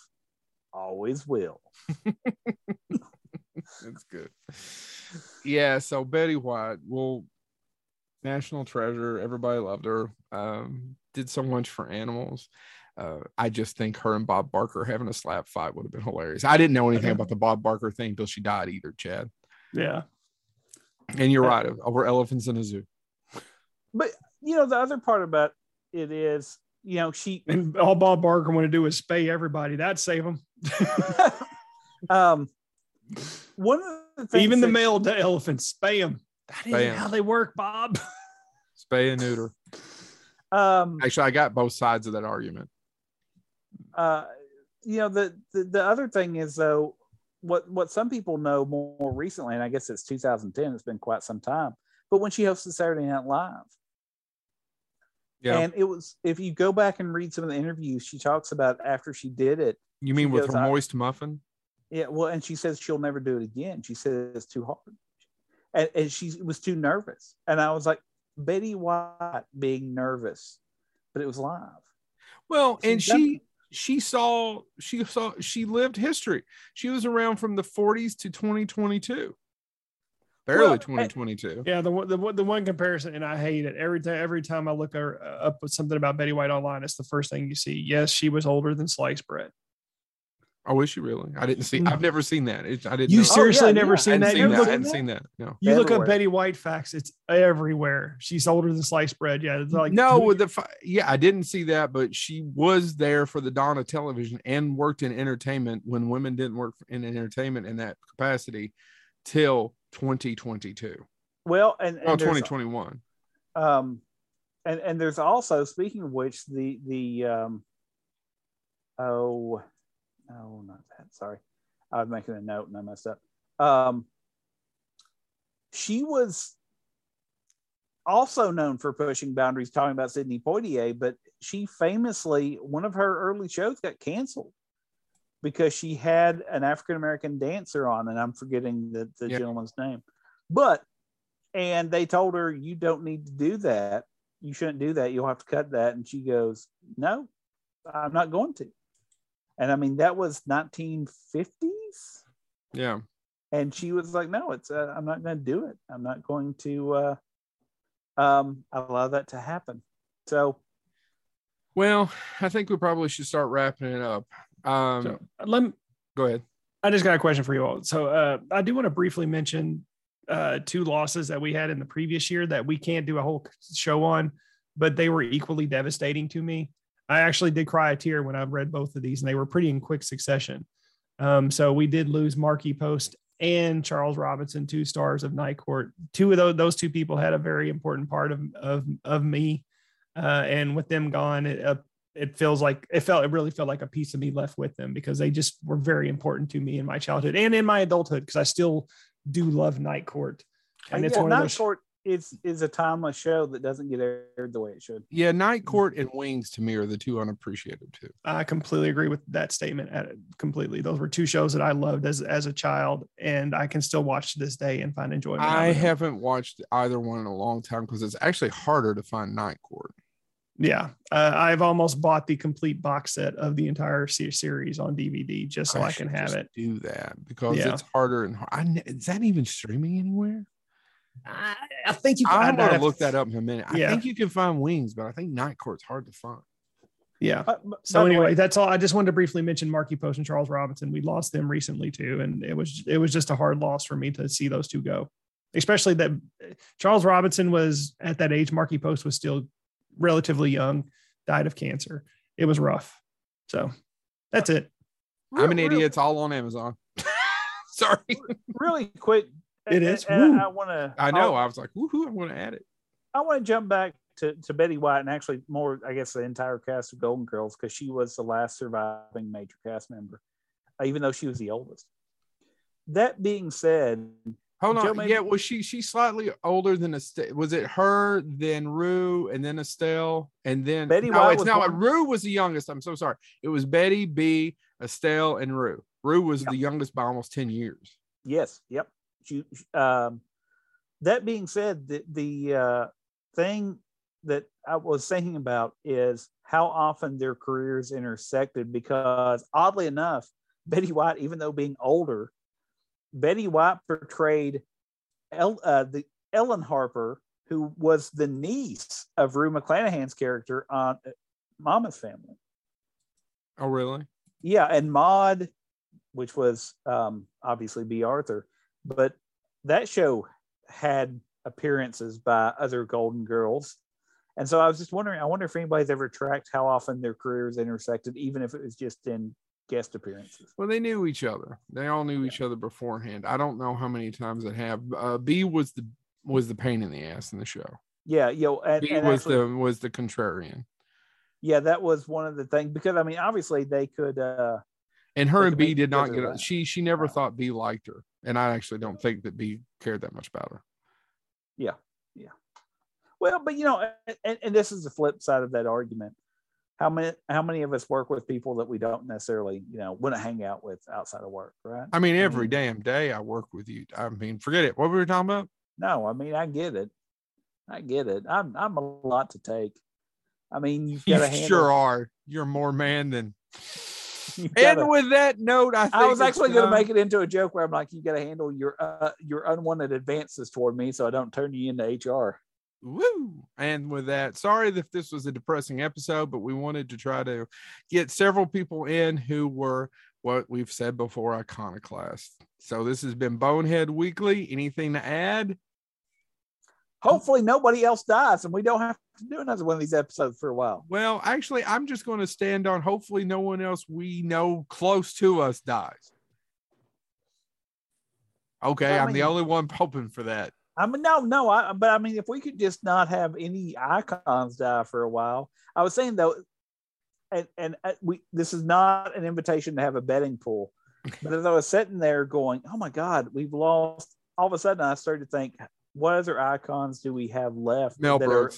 always will. That's good. Yeah, so Betty White, well, national treasure. Everybody loved her. Um, did so much for animals. Uh, I just think her and Bob Barker having a slap fight would have been hilarious. I didn't know anything about the Bob Barker thing until she died either, Chad. Yeah. And you're right, over elephants in a zoo. But you know, the other part about it is you know, she and all Bob Barker want to do is spay everybody. That'd save them. um, one of the things, even the male elephants spay them. That is how they work, Bob. Spay and neuter. Um, actually, I got both sides of that argument. Uh, you know the, the the other thing is though what what some people know more, more recently, and I guess it's 2010. It's been quite some time. But when she hosted Saturday Night Live, Yeah. and it was if you go back and read some of the interviews, she talks about after she did it. you mean with goes, her moist muffin? Yeah, well, and she says she'll never do it again. She says it's too hard, and, and she was too nervous. And I was like, Betty White being nervous, but it was live. Well, and she she saw she saw she lived history. She was around from the 40s to 2022. Barely Well, 2022. Yeah, the one the, one- the one comparison, and I hate it every time. Every time I look her uh, up with something about Betty White online, it's the first thing you see. Yes, she was older than sliced bread. Oh, is she really? I didn't see. I've never seen that. It, I didn't. You know. seriously yeah, never yeah. Seen hadn't that? seen You that. look, I hadn't seen that. No. you look up Betty White facts; it's everywhere. She's older than sliced bread. Yeah, it's like no, with the yeah, I didn't see that, but she was there for the dawn of television and worked in entertainment when women didn't work in entertainment in that capacity till 2022. Well, and, and Oh, 2021. um and and there's also speaking of which the the um oh no not that sorry i was making a note and i messed up um she was also known for pushing boundaries talking about Sidney Poitier but she famously one of her early shows got canceled because she had an african american dancer on and i'm forgetting the, the Yeah. gentleman's name. But and they told her you don't need to do that. You shouldn't do that. You'll have to cut that. And she goes no i'm not going to. And i mean that was 1950s Yeah. and she was like no it's uh, i'm not going to do it. I'm not going to uh um allow that to happen. So Well, I think we probably should start wrapping it up. Um, So, let me, go ahead. I just got a question for you all. So uh, I do want to briefly mention uh, two losses that we had in the previous year that we can't do a whole show on, but they were equally devastating to me. I actually did cry a tear when I read both of these, and they were pretty in quick succession. Um, so we did lose Markie Post and Charles Robinson, two stars of Night Court. Two of those, those two people had a very important part of of of me, uh, and with them gone, it, uh, it feels like it felt it really felt like a piece of me left with them because they just were very important to me in my childhood and in my adulthood because I still do love Night Court. And it's yeah, one of Night those Court is is a timeless show that doesn't get aired the way it should Yeah, Night Court and Wings to me are the two unappreciated too. I completely agree with that statement. Completely, those were two shows that I loved as as a child, and I can still watch to this day and find enjoyment. I haven't watched either one in a long time because it's actually harder to find Night Court. Yeah, uh, I've almost bought the complete box set of the entire series on DVD just so I, can have just it. Do that because Yeah. it's harder and har- I, ne- is that even streaming anywhere? I, I think you. I'm I'd gonna look that up in a minute. I think you can find Wings, but I think Night Court's hard to find. Yeah. Uh, So anyway, way, that's all. I just wanted to briefly mention Markie Post and Charles Robinson. We lost them recently too, and it was it was just a hard loss for me to see those two go. Especially that Charles Robinson was at that age. Markie Post was still relatively young, died of cancer. It was rough. So that's it. I'm an real- idiot. It's all on Amazon. Sorry. really quick It is. and Woo. i, want to I know. I was like, woohoo, I'm gonna add it. I want to jump back to, to Betty White and actually more, I guess, the entire cast of Golden Girls because she was the last surviving major cast member, even though she was the oldest. That being said, Hold Joe, on. maybe- Yeah, was she she's slightly older than Estelle? Was it her, then Rue, and then Estelle, and then Betty no, White it's not. born- Rue was the youngest. I'm so sorry. It was Betty, Bea, Estelle, and Rue. Rue was Yep. the youngest by almost 10 years. yes, yep. She, um, that being said, the, the uh, thing that I was thinking about is how often their careers intersected because oddly enough, Betty White, even though being older, Betty White portrayed El, uh, the Ellen Harper, who was the niece of Rue McClanahan's character on uh, Mama's Family. Oh, really? Yeah, and Maude, which was um, obviously Bea Arthur, but that show had appearances by other Golden Girls. And so I was just wondering, I wonder if anybody's ever tracked how often their careers intersected, even if it was just in guest appearances. Well, they knew each other. They all knew each other beforehand. I don't know how many times it have. Uh, Bea was the was the pain in the ass in the show. Yeah, yo, and, Bea and was actually, the was the contrarian. yeah, that was one of the things because I mean, obviously they could. uh And her and Bea did not get. She she never Right. thought Bea liked her, and I actually don't think that Bea cared that much about her. Yeah, yeah. Well, but you know, and, and this is the flip side of that argument. How many how many of us work with people that we don't necessarily, you know, want to hang out with outside of work, right? I mean, every damn day I work with you. I mean, forget it. What were we talking about? No, I mean, I get it. I get it. I'm I'm a lot to take. I mean, you've got to handle. sure are. You're more man than. you've gotta- And with that note, I think I was actually going to make it into a joke where I'm like, you got to handle your uh, your unwanted advances toward me, so I don't turn you into HR. Woo! And with that, sorry if this was a depressing episode, but we wanted to try to get several people in who were what we've said before iconoclasts. So this has been Bonehead Weekly. Anything to add? Hopefully, nobody else dies, and we don't have to do another one of these episodes for a while. Well, actually, I'm just going to stand on hopefully no one else we know close to us dies. Okay, I I'm the only one hoping for that. I mean, no, no, I, but I mean, if we could just not have any icons die for a while, I was saying though, and and uh, we this is not an invitation to have a betting pool, but as I was sitting there going, oh my God, we've lost. All of a sudden, I started to think, what other icons do we have left? Mel that are-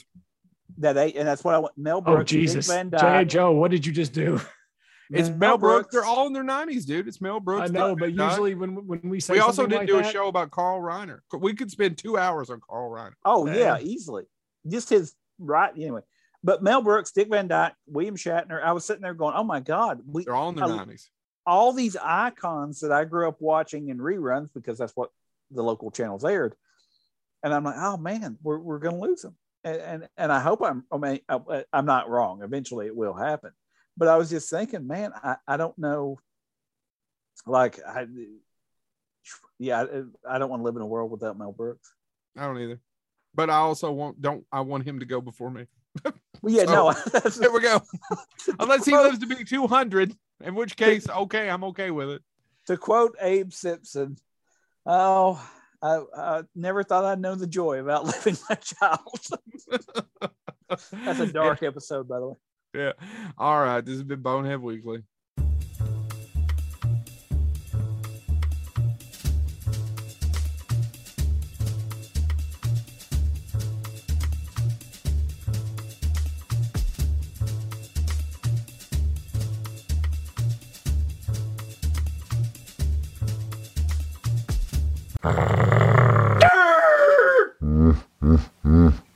that they, and that's what I want. Mel Oh Brooks, Dick Jesus, Van J. Dyke, Joe, what did you just do? It's Mel Mel Brooks. They're all in their 90s, dude. It's Mel Brooks. I know, but usually when when we say we also didn't like do that- a show about Carl Reiner. We could spend two hours on Carl Reiner. Oh yeah, Yeah. easily. Just his right anyway. But Mel Brooks, Dick Van Dyke, William Shatner. I was sitting there going, "Oh my God, we They're all in their 90s. all these icons that I grew up watching in reruns because that's what the local channels aired." And I'm like, "Oh man, we're we're gonna lose them." And and, and I hope I'm I mean I'm not wrong. Eventually, it will happen. But I was just thinking, man, I, I don't know. Like I, yeah, I, I don't want to live in a world without Mel Brooks. I don't either. But I also want don't I want him to go before me. Well, yeah, So, no. There we go. Unless he lives to be 200, in which case, okay, I'm okay with it. to quote Abe Simpson, oh, I, I never thought I'd know the joy of outliving my child. That's a dark episode, by the way. Yeah. All right. This has been Bonehead Weekly. Ah.